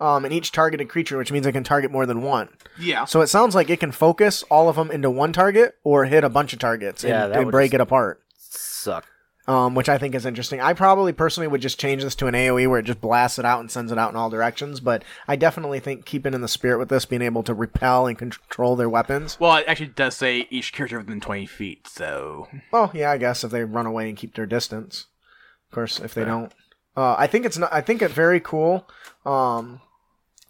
um, and each targeted creature, which means it can target more than one.
yeah.
So it sounds like it can focus all of them into one target or hit a bunch of targets
Yeah,
and,
that
and
would
break
just-
it apart.
Suck.
Um, which I think is interesting. I probably personally would just change this to an AOE where it just blasts it out and sends it out in all directions. But I definitely think keeping in the spirit with this, being able to repel and control their weapons.
Well, it actually does say each character within 20 feet, so.
Well, yeah, I guess if they run away and keep their distance. Of course, if they don't, uh, I think it's not. I think it's very cool. Um,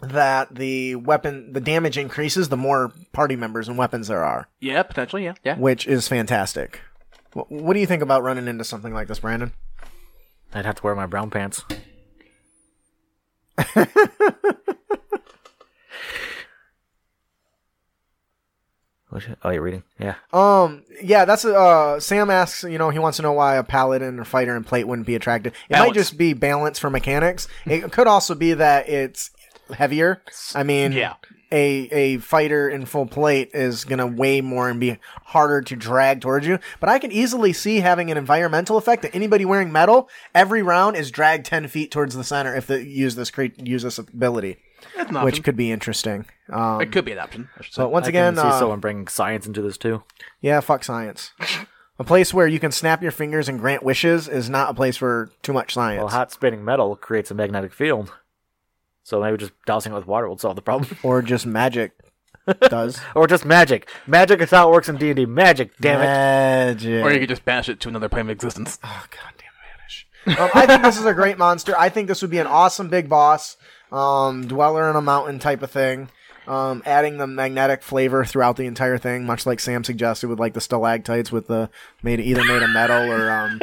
that the weapon, the damage increases the more party members and weapons there are,
Yeah, potentially, yeah. Yeah.
which is fantastic. Wh- What do you think about running into something like this, Brandon?
I'd have to wear my brown pants. What you- oh, you're reading? Yeah.
Um, yeah, that's uh. Sam asks, you know, he wants to know why a paladin or fighter and plate wouldn't be attractive. It might just be balance for mechanics. it could also be that it's heavier. I mean,
Yeah.
A a fighter in full plate is gonna weigh more and be harder to drag towards you. But I can easily see having an environmental effect that anybody wearing metal every round is dragged ten feet towards the center if they use this cre- use this ability,
That's
which could be interesting. Um,
it could be an option. I should say.
but once
I
again,
can see
uh,
someone bringing science into this too.
Yeah, fuck science. a place where you can snap your fingers and grant wishes is not a place for too much science.
Well, hot spinning metal creates a magnetic field. So maybe just dousing it with water will solve the problem.
or just magic does.
or just magic. Magic is how it works in D&D. Magic, damn it.
Magic.
or you could just banish it to another plane of existence.
oh, god goddamn vanish. um, I think this is a great monster. I think this would be an awesome big boss, um, dweller in a mountain type of thing. Um, adding the magnetic flavor throughout the entire thing, much like Sam suggested with like the stalactites with the made either made of metal or um,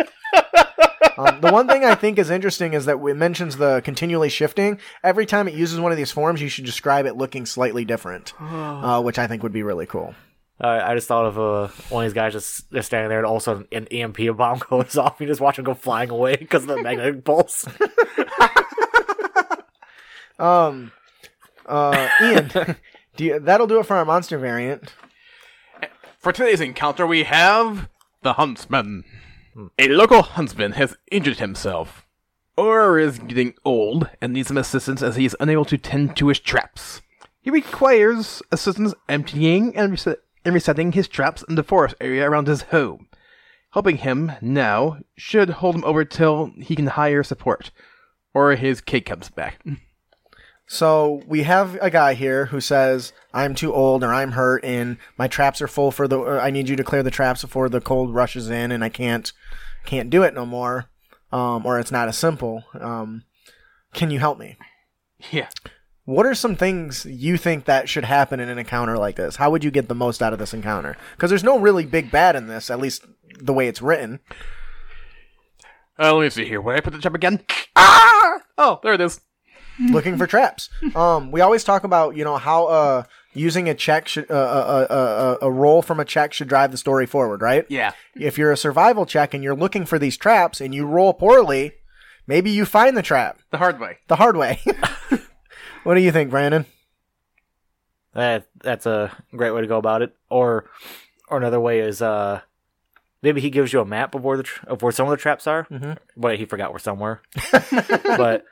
Um, the one thing I think is interesting is that it mentions the continually shifting. Every time it uses one of these forms, you should describe it looking slightly different, uh, which I think would be really cool.
Uh, I just thought of uh, one of these guys just, just standing there and all of a sudden an EMP bomb goes off. You just watch him go flying away because of the magnetic pulse.
Um, uh, Ian, do you, that'll do it for our monster variant.
For today's encounter, we have the Huntsman. A local huntsman has injured himself, or is getting old and needs some assistance as he is unable to tend to his traps. He requires assistance emptying and, reset- and resetting his traps in the forest area around his home. Helping him now should hold him over till he can hire support, or his kid comes back.
So we have a guy here who says, "I'm too old, or I'm hurt, and my traps are full for the. I need you to clear the traps before the cold rushes in, and I can't, can't do it no more, um, or it's not as simple. Um, can you help me?
Yeah.
What are some things you think that should happen in an encounter like this? How would you get the most out of this encounter? Because there's no really big bad in this, at least the way it's written.
Uh, let me see here. Where I put the trap again? Ah! Oh, there it is.
looking for traps. Um, we always talk about you know how uh using a check should uh, a, a, a, a roll from a check should drive the story forward, right?
Yeah.
If you're a survival check and you're looking for these traps and you roll poorly, maybe you find the trap
The hard way.
the hard way. what do you think, Brandon?
That that's a great way to go about it. Or or another way is uh maybe he gives you a map of where the tr- of where some of the traps are,
Mm-hmm.
but he forgot where some were. but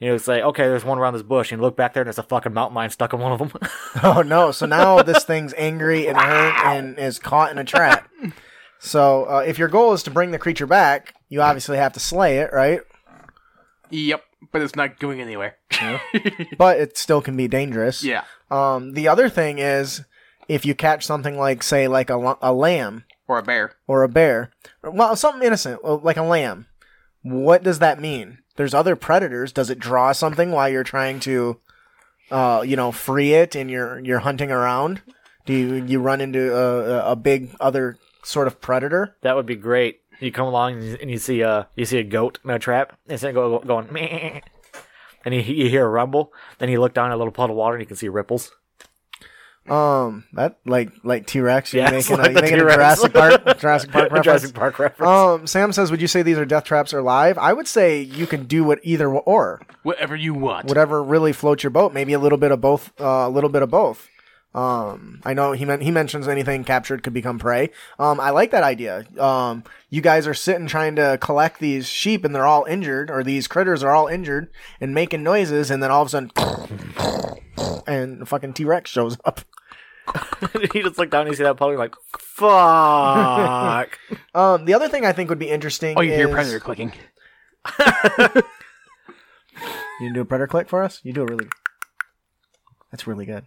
you know, it's like okay, there's one around this bush, and you look back there, and there's a fucking mountain lion stuck in one of them.
Oh no! So now this thing's angry and hurt and is caught in a trap. So uh, if your goal is to bring the creature back, you obviously have to slay it, right?
Yep. But it's not going anywhere.
But it still can be dangerous.
yeah.
Um, the other thing is, if you catch something like, say, like a, a lamb
Or a bear.
or a bear, well, something innocent, like a lamb, what does that mean? There's other predators. Does it draw something while you're trying to, uh, you know, free it and you're you're hunting around? Do you you run into a, a- big other sort of predator?
that would be great. You come along and you, see a you see a goat in a trap, it's go, going meh, and you, you hear a rumble. Then you look down at a little puddle of water, and you can see ripples.
Um, that like like T Rex. You're
Yeah, it's
making,
like
a, making a
T-Rex.
Jurassic Park Jurassic Park reference.
Jurassic Park reference.
Um, Sam says, "Would you say these are death traps or live?" I would say you can do what either or,
Whatever you want.
whatever really floats your boat. Maybe a little bit of both. Uh, a little bit of both. Um, I know he meant he mentions anything captured could become prey. Um, I like that idea. Um, you guys are sitting trying to collect these sheep, and they're all injured, or these critters are all injured and making noises, and then all of a sudden, and fucking T Rex shows up.
you just looked down and you see that puddle, you're like, fuck.
Um, the other thing I think would be interesting.
Oh, you hear
is-
predator clicking.
You can do a predator click for us? You do a really That's really good.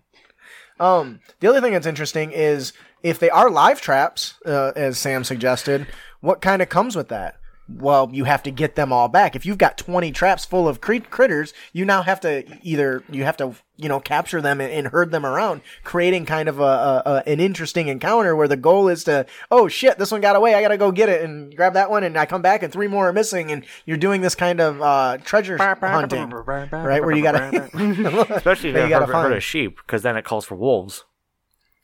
Um, the other thing that's interesting is if they are live traps, uh, as Sam suggested, what kind of comes with that? Well, you have to get them all back. If you've got 20 traps full of crit- critters, you now have to either you have to you know capture them and, and herd them around, creating kind of a, a, a an interesting encounter where the goal is to oh shit this one got away I gotta go get it and grab that one and I come back and three more are missing and you're doing this kind of uh, treasure hunting right where you gotta
Especially if
That
you
you gotta
got a herd
find.
of sheep, because then it calls for wolves.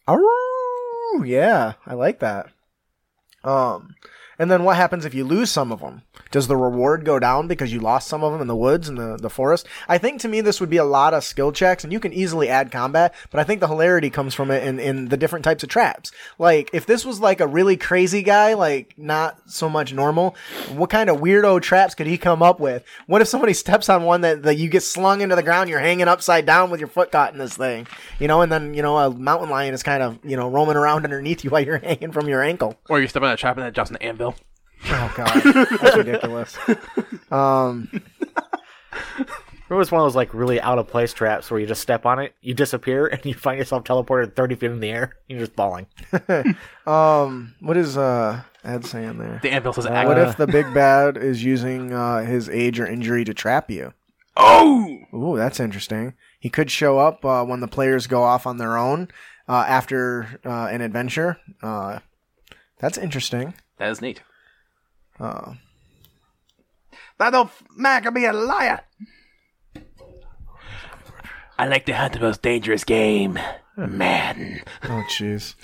Oh, yeah, I like that. Um, and then what happens if you lose some of them? Does the reward go down because you lost some of them in the woods and the, the forest? I think to me this would be a lot of skill checks, and you can easily add combat, but I think the hilarity comes from it in, in the different types of traps. Like, if this was like a really crazy guy, like not so much normal, what kind of weirdo traps could he come up with? What if somebody steps on one that, that you get slung into the ground, you're hanging upside down with your foot caught in this thing? You know, and then, you know, a mountain lion is kind of, you know, roaming around underneath you while you're hanging from your ankle.
Or you step on a trap and it drops an anvil.
Oh god, that's ridiculous. Um,
It was one of those like really out of place traps where you just step on it, you disappear, and you find yourself teleported thirty feet in the air. You're just falling.
um, what is uh Ed saying there?
The anvil says
What if the big bad is using uh, his age or injury to trap you?
oh!
Ooh, that's interesting. He could show up uh, when the players go off on their own uh, after uh, an adventure. Uh, that's interesting.
That is neat.
Uh,
That old man can be a liar. I like to hunt the most dangerous game. Man.
oh, jeez.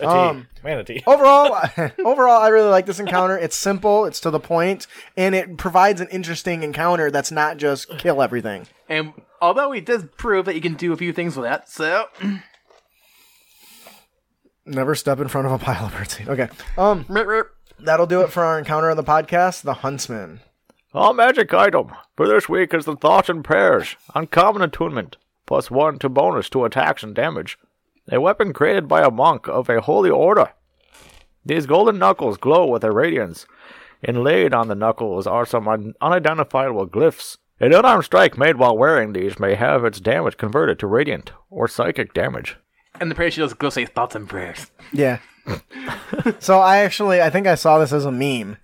Um, manatee.
overall, overall, I really like this encounter. It's simple, it's to the point, and it provides an interesting encounter that's not just kill everything.
And although he does prove that you can do a few things with that, so
Never step in front of a pile of birdseed. Okay. Um,
Rip, rip.
That'll do it for our encounter of the podcast, the Huntsman.
Our magic item for this week is the Thoughts and Prayers. Uncommon attunement. Plus one to bonus to attacks and damage. A weapon created by a monk of a holy order. These golden knuckles glow with a radiance. Inlaid on the knuckles are some un- unidentifiable glyphs. An unarmed strike made while wearing these may have its damage converted to radiant or psychic damage.
And the prayer shields go say thoughts and prayers.
Yeah. So I actually, I think I saw this as a meme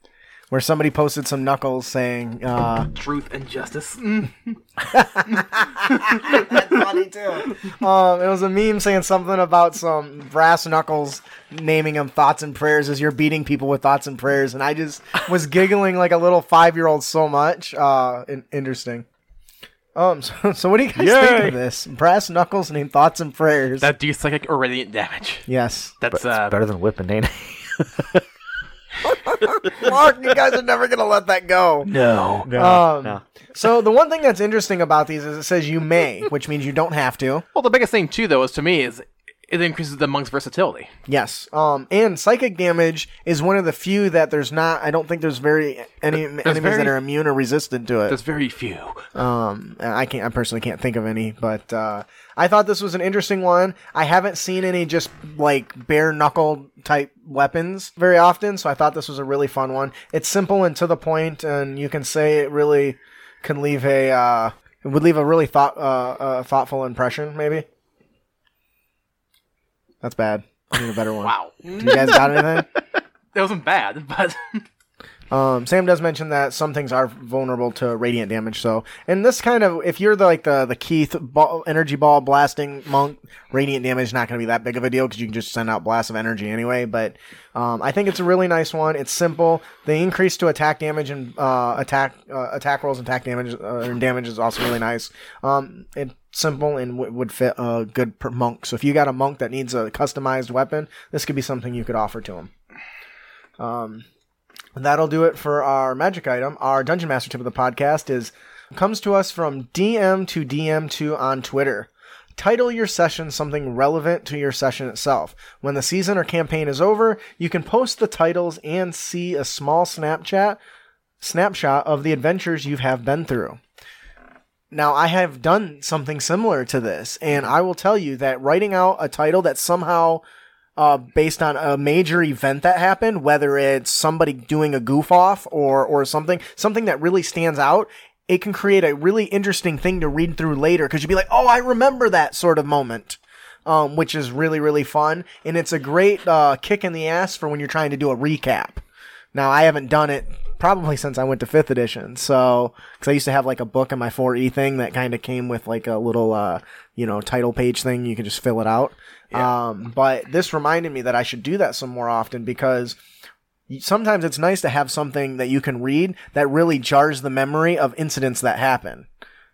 where somebody posted some knuckles saying, uh,
Truth and justice.
That's funny too. Um, it was a meme saying something about some brass knuckles naming them thoughts and prayers as you're beating people with thoughts and prayers, and I just was giggling like a little five year old so much. Uh, interesting. Um, so, so what do you guys think of this? Brass knuckles named thoughts and prayers.
That do psychic or radiant damage.
yes.
That's uh,
Better than whipping, ain't it?
Mark, you guys are never gonna let that go.
No.
Um,
no.
So the one thing that's interesting about these is it says you may, which means you don't have to.
well. The biggest thing too, though, is to me is it increases the monk's versatility.
Yes. Um, and psychic damage is one of the few that there's not. I don't think there's very any enemies
very-
that are immune or resistant to it.
There's very few.
Um, I can't. I personally can't think of any, but uh, I thought this was an interesting one. I haven't seen any just like bare knuckle type weapons very often, so I thought this was a really fun one. It's simple and to the point, and you can say it really can leave a uh, it would leave a really thought uh, uh, thoughtful impression. Maybe that's bad. I need a better one.
Wow,
Do you guys got anything?
that wasn't bad, but
Um, Sam does mention that some things are vulnerable to radiant damage. So, and this kind of, if you're the, like the the Keith ball, energy ball blasting monk, radiant damage is not going to be that big of a deal because you can just send out blasts of energy anyway. But um, I think it's a really nice one. It's simple. The increase to attack damage and uh, attack uh, attack rolls and attack damage uh, and damage is also really nice. Um, it's simple and w- would fit a good monk. So if you got a monk that needs a customized weapon, this could be something you could offer to him. Um, that'll do it for our magic item. Our dungeon master tip of the podcast is comes to us from DM to DM2 on Twitter. Title your session something relevant to your session itself. When the season or campaign is over, you can post the titles and see a small Snapchat snapshot of the adventures you have been through. Now, I have done something similar to this, and I will tell you that writing out a title that somehow uh, based on a major event that happened, whether it's somebody doing a goof off or or something, something that really stands out. It can create a really interesting thing to read through later because you'd be like, "Oh, I remember that sort of moment," um, which is really really fun, and it's a great uh, kick in the ass for when you're trying to do a recap. Now, I haven't done it probably since I went to fifth edition. So, because I used to have like a book in my 4E thing that kind of came with like a little, uh, you know, title page thing. You could just fill it out. Um, but this reminded me that I should do that some more often because sometimes it's nice to have something that you can read that really jars the memory of incidents that happen.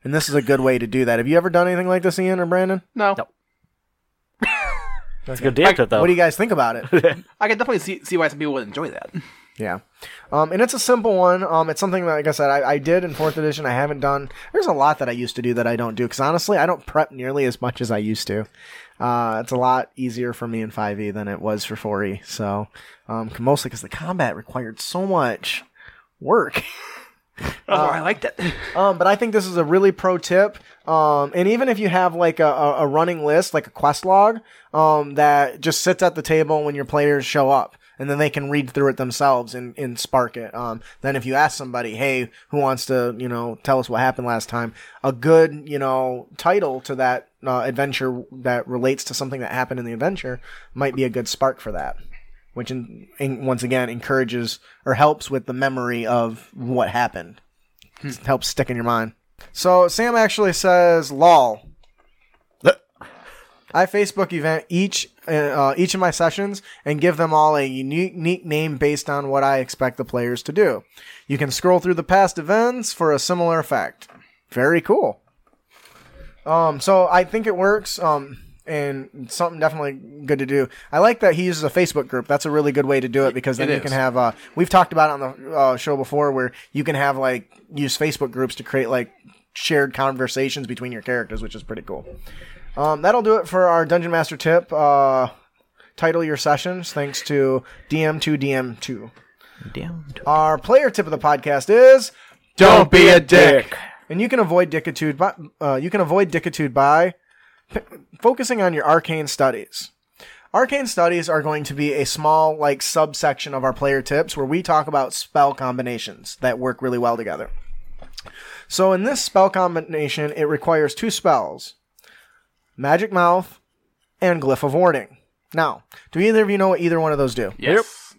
And this is a good way to do that. Have you ever done anything like this, Ian or Brandon?
no,
No. That's a good DM tip, though.
What do you guys think about it?
I can definitely see see why some people would enjoy that.
Yeah. Um, and it's a simple one. Um, it's something that, like I said, I, I did in fourth edition. I haven't done. There's a lot that I used to do that I don't do because honestly, I don't prep nearly as much as I used to. Uh, it's a lot easier for me in 5e than it was for 4e. So, um, mostly because the combat required so much work.
Oh, I liked it.
Um, but I think this is a really pro tip. Um, and even if you have like a, a, a running list, like a quest log, um, that just sits at the table when your players show up. And then they can read through it themselves and, and spark it. Um, then if you ask somebody, hey, who wants to, you know, tell us what happened last time? A good, you know, title to that uh, adventure that relates to something that happened in the adventure might be a good spark for that which in, in, once again encourages or helps with the memory of what happened. It helps stick in your mind. So Sam actually says, "Lol." I Facebook event each uh, uh, each of my sessions and give them all a unique, unique name based on what I expect the players to do. You can scroll through the past events for a similar effect. Very cool. Um, so I think it works. Um, and something definitely good to do. I like that he uses a Facebook group. That's a really good way to do it because then
It
you can have. Uh, we've talked about it on the uh, show before where you can have like use Facebook groups to create like shared conversations between your characters, which is pretty cool. Um, that'll do it for our Dungeon Master tip. Uh, title your sessions. Thanks to DM2 DM2.
Damn.
Our player tip of the podcast is
Don't be a dick.
and you can avoid dickitude by uh, you can avoid dickitude by p- focusing on your arcane studies. Arcane studies are going to be a small like subsection of our player tips where we talk about spell combinations that work really well together. So in this spell combination, it requires two spells: Magic Mouth and Glyph of Warding. Now, do either of you know what either one of those do?
Yes.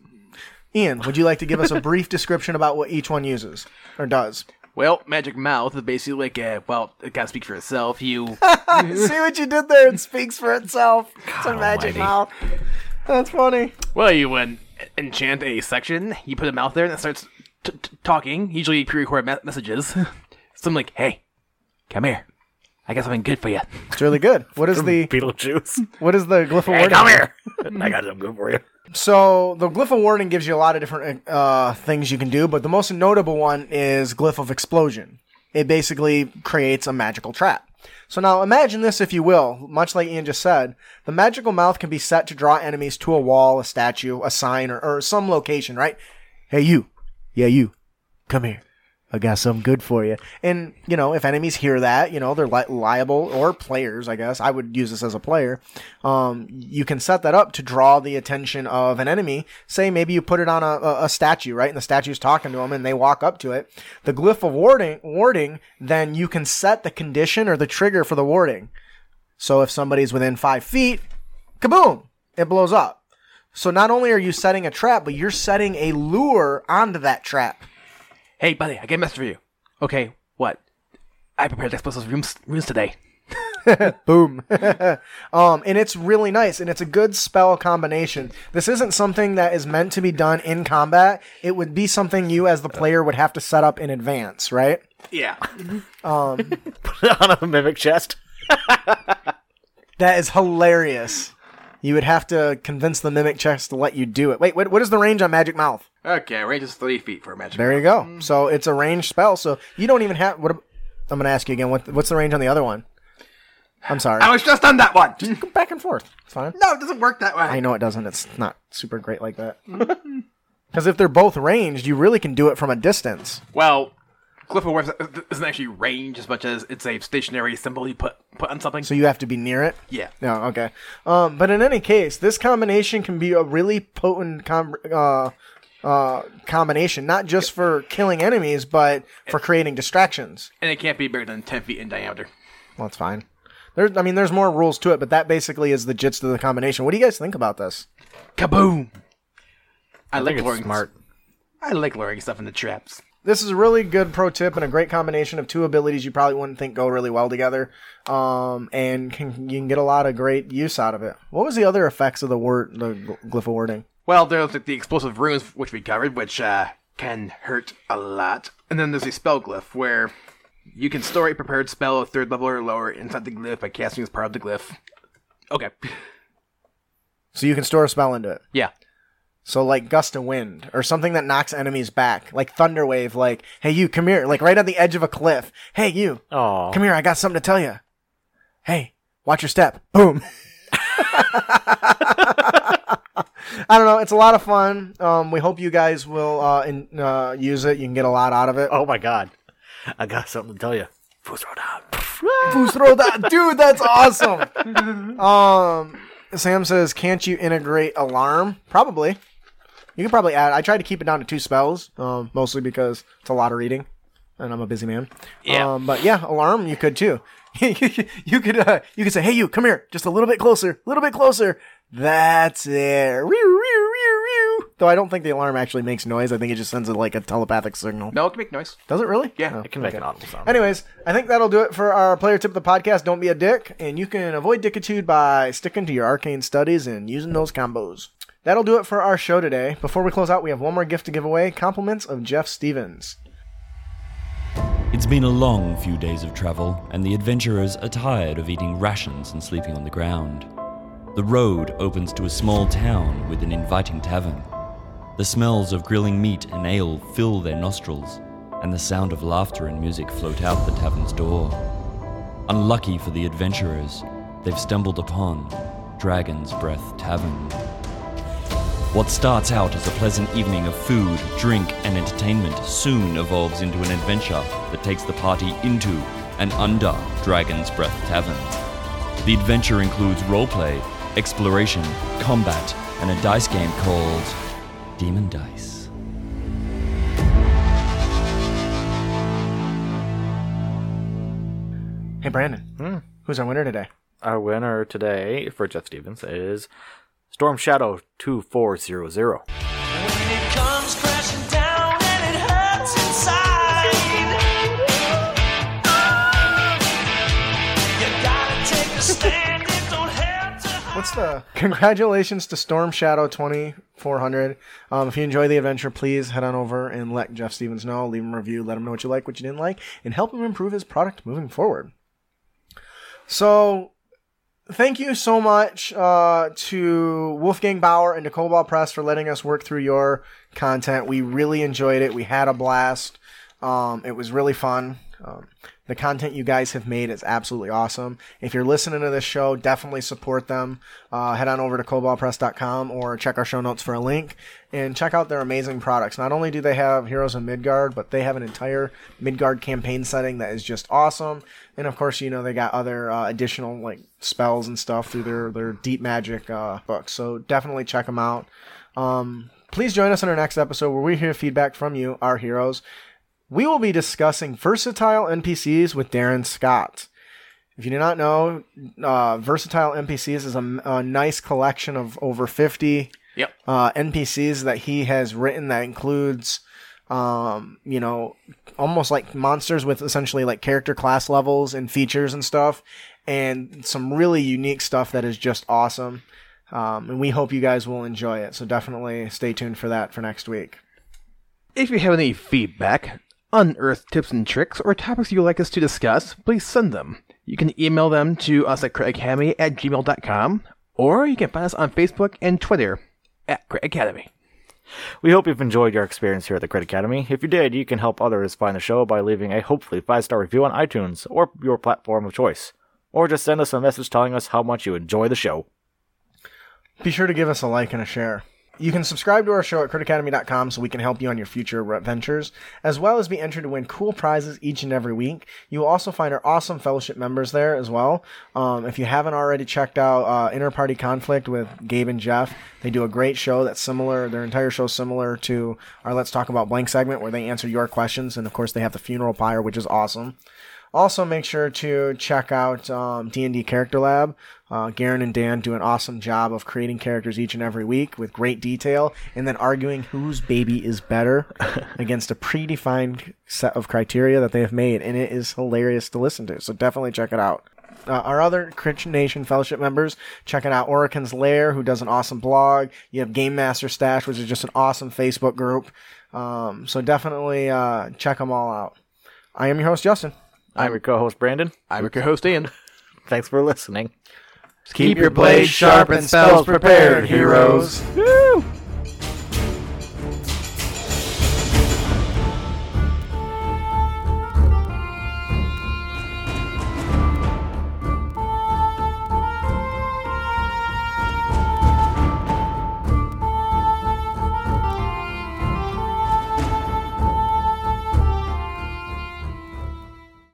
Ian, would you like to give us a brief description about what each one uses or does?
Well, Magic Mouth is basically like a well, it gotta speak for itself. You
See what you did there? It speaks for itself. It's a magic
almighty.
mouth. That's funny.
well, you would enchant a section. You put a mouth there, and it starts t- t- talking. Usually pre-recorded me- messages. Something like, "Hey, come here. I got something good for you.
It's really good. What is the
Beetlejuice.
what is the glyph of
hey, come here. I got something good for you.
So the glyph of warding gives you a lot of different uh, things you can do, but the most notable one is glyph of explosion. It basically creates a magical trap. So now imagine this, if you will, much like Ian just said, the magical mouth can be set to draw enemies to a wall, a statue, a sign, or, or some location, right? Hey, you. Yeah, you. Come here. I got something good for you. And, you know, if enemies hear that, you know, they're li- liable, or players, I guess. I would use this as a player. Um, you can set that up to draw the attention of an enemy. Say maybe you put it on a, a, statue, right? And the statue's talking to them and they walk up to it. The glyph of warding, warding, then you can set the condition or the trigger for the warding. So if somebody's within five feet, kaboom, it blows up. So not only are you setting a trap, but you're setting a lure onto that trap.
Hey, buddy, I got a message for you. Okay, what? I prepared explosive runes, runes today.
Boom. um, and it's really nice, and it's a good spell combination. This isn't something that is meant to be done in combat. It would be something you, as the player, would have to set up in advance, right?
Yeah.
Um, Put it on a mimic chest.
That is hilarious. You would have to convince the mimic chest to let you do it. Wait, what, what is the range on Magic Mouth?
okay, range is 30 feet for a magic.
There you go. So it's a ranged spell. So you don't even have. What? ab- I'm going to ask you again. What, what's the range on the other one? I'm sorry.
I was just on that one.
Just go back and forth. It's fine.
no, it doesn't work that way.
I know it doesn't. It's not super great like that. Because if they're both ranged, you really can do it from a distance.
Well, Glyph of Warp isn't actually range as much as it's a stationary symbol you put put on something.
So you have to be near it.
yeah.
No, okay. Um, but in any case, this combination can be a really potent com- uh, uh, combination, not just for killing enemies, but for creating distractions.
And it can't be bigger than 10 feet in diameter.
Well, that's fine. There's, I mean, there's more rules to it, but that basically is the gist of the combination. What do you guys think about this?
Kaboom! I,
I
like
think it's
luring
smart.
I like luring stuff into traps.
This is a really good pro tip and a great combination of two abilities you probably wouldn't think go really well together. Um, and can, you can get a lot of great use out of it. What was the other effects of the word, the glyph warding?
Well, there's like the explosive runes, which we covered, which uh, can hurt a lot. And then there's a spell glyph, where you can store a prepared spell of third level or lower inside the glyph by casting as part of the glyph. Okay.
So you can store a spell into it.
Yeah.
So like gust of wind or something that knocks enemies back, like thunder wave. Like, hey, you come here, like right on the edge of a cliff. Hey, you,
Oh,
come here. I got something to tell you. Hey, watch your step. Boom. I don't know. It's a lot of fun. Um, we hope you guys will uh, in, uh, use it. You can get a lot out of it.
oh my god! I got something to tell you. Fus Ro Dah.
Who's throw that, dude? That's awesome. um, Sam says, "Can't you integrate alarm?" Probably. You can probably add. I tried to keep it down to two spells, um, mostly because it's a lot of reading, and I'm a busy man.
Yeah.
Um, but yeah, alarm you could too. you could uh, you could say, "Hey, you, come here, just a little bit closer, a little bit closer." That's it. Though I don't think the alarm actually makes noise. I think it just sends it like a telepathic signal.
No, it can make noise.
Does it really?
Yeah,
Oh,
It can make
okay.
an audible sound.
Anyways, I think that'll do it for our player tip of the podcast. Don't be a dick, and you can avoid dickitude by sticking to your arcane studies and using those combos. That'll do it for our show today. Before we close out, we have one more gift to give away compliments of Jeff Stevens.
It's been a long few days of travel, and the adventurers are tired of eating rations and sleeping on the ground. The road opens to a small town with an inviting tavern. The smells of grilling meat and ale fill their nostrils, and the sound of laughter and music float out the tavern's door. Unlucky for the adventurers, they've stumbled upon Dragon's Breath Tavern. What starts out as a pleasant evening of food, drink, and entertainment soon evolves into an adventure that takes the party into and under Dragon's Breath Tavern. The adventure includes roleplay, exploration, combat, and a dice game called Demon Dice.
Hey, Brandon.
Hmm.
Who's our winner today?
Our winner today for Jeff Stevens is Storm Shadow two four zero zero.
When it comes crashing down and it hurts inside, you gotta take a stand. It don't hurt to hide.
What's the congratulations to Storm Shadow 2400? Um, if you enjoy the adventure, please head on over and let Jeff Stevens know. Leave him a review. Let him know what you like, what you didn't like, and help him improve his product moving forward. So, thank you so much uh, to Wolfgang Baur and Kobold Press for letting us work through your content. We really enjoyed it. We had a blast. Um, it was really fun. Um, the content you guys have made is absolutely awesome. If you're listening to this show, definitely support them. Uh, head on over to koboldpress.com or check our show notes for a link and check out their amazing products. Not only do they have Heroes of Midgard, but they have an entire Midgard campaign setting that is just awesome. And of course, you know, they got other uh, additional like spells and stuff through their, their deep magic uh, books. So definitely check them out. Um, please join us in our next episode where we hear feedback from you, our heroes. We will be discussing versatile NPCs with Darren Scott. If you do not know, uh, Versatile NPCs is a, a nice collection of over 50
Yep.
uh, NPCs that he has written that includes, um, you know, almost like monsters with essentially like character class levels and features and stuff, and some really unique stuff that is just awesome. Um, and we hope you guys will enjoy it. So definitely stay tuned for that for next week.
If you have any feedback, unearthed tips and tricks, or topics you'd like us to discuss, please send them. You can email them to us at critacademy at gmail.com, or you can find us on Facebook and Twitter at Crit Academy.
We hope you've enjoyed your experience here at the Crit Academy. If you did, you can help others find the show by leaving a hopefully five star review on iTunes or your platform of choice. Or just send us a message telling us how much you enjoy the show.
Be sure to give us a like and a share. You can subscribe to our show at critacademy.com so we can help you on your future adventures, as well as be entered to win cool prizes each and every week. You will also find our awesome fellowship members there as well. Um, if you haven't already checked out uh, Interparty Conflict with Gabe and Jeff, they do a great show that's similar. Their entire show similar to our Let's Talk About Blank segment, where they answer your questions, and of course they have the funeral pyre, which is awesome. Also, make sure to check out um, D&D Character Lab. Uh, Garen and Dan do an awesome job of creating characters each and every week with great detail, and then arguing whose baby is better against a predefined set of criteria that they have made, and it is hilarious to listen to. So definitely check it out. Uh, our other Crit Nation Fellowship members, checking out Oricon's Lair, who does an awesome blog. You have Game Master Stash, which is just an awesome Facebook group. Um, so definitely uh, check them all out. I am your host, Justin.
I'm your co host, Brandon.
I'm your co host, Ian.
Thanks for listening.
Keep your blades sharp and spells prepared, heroes.
Woo!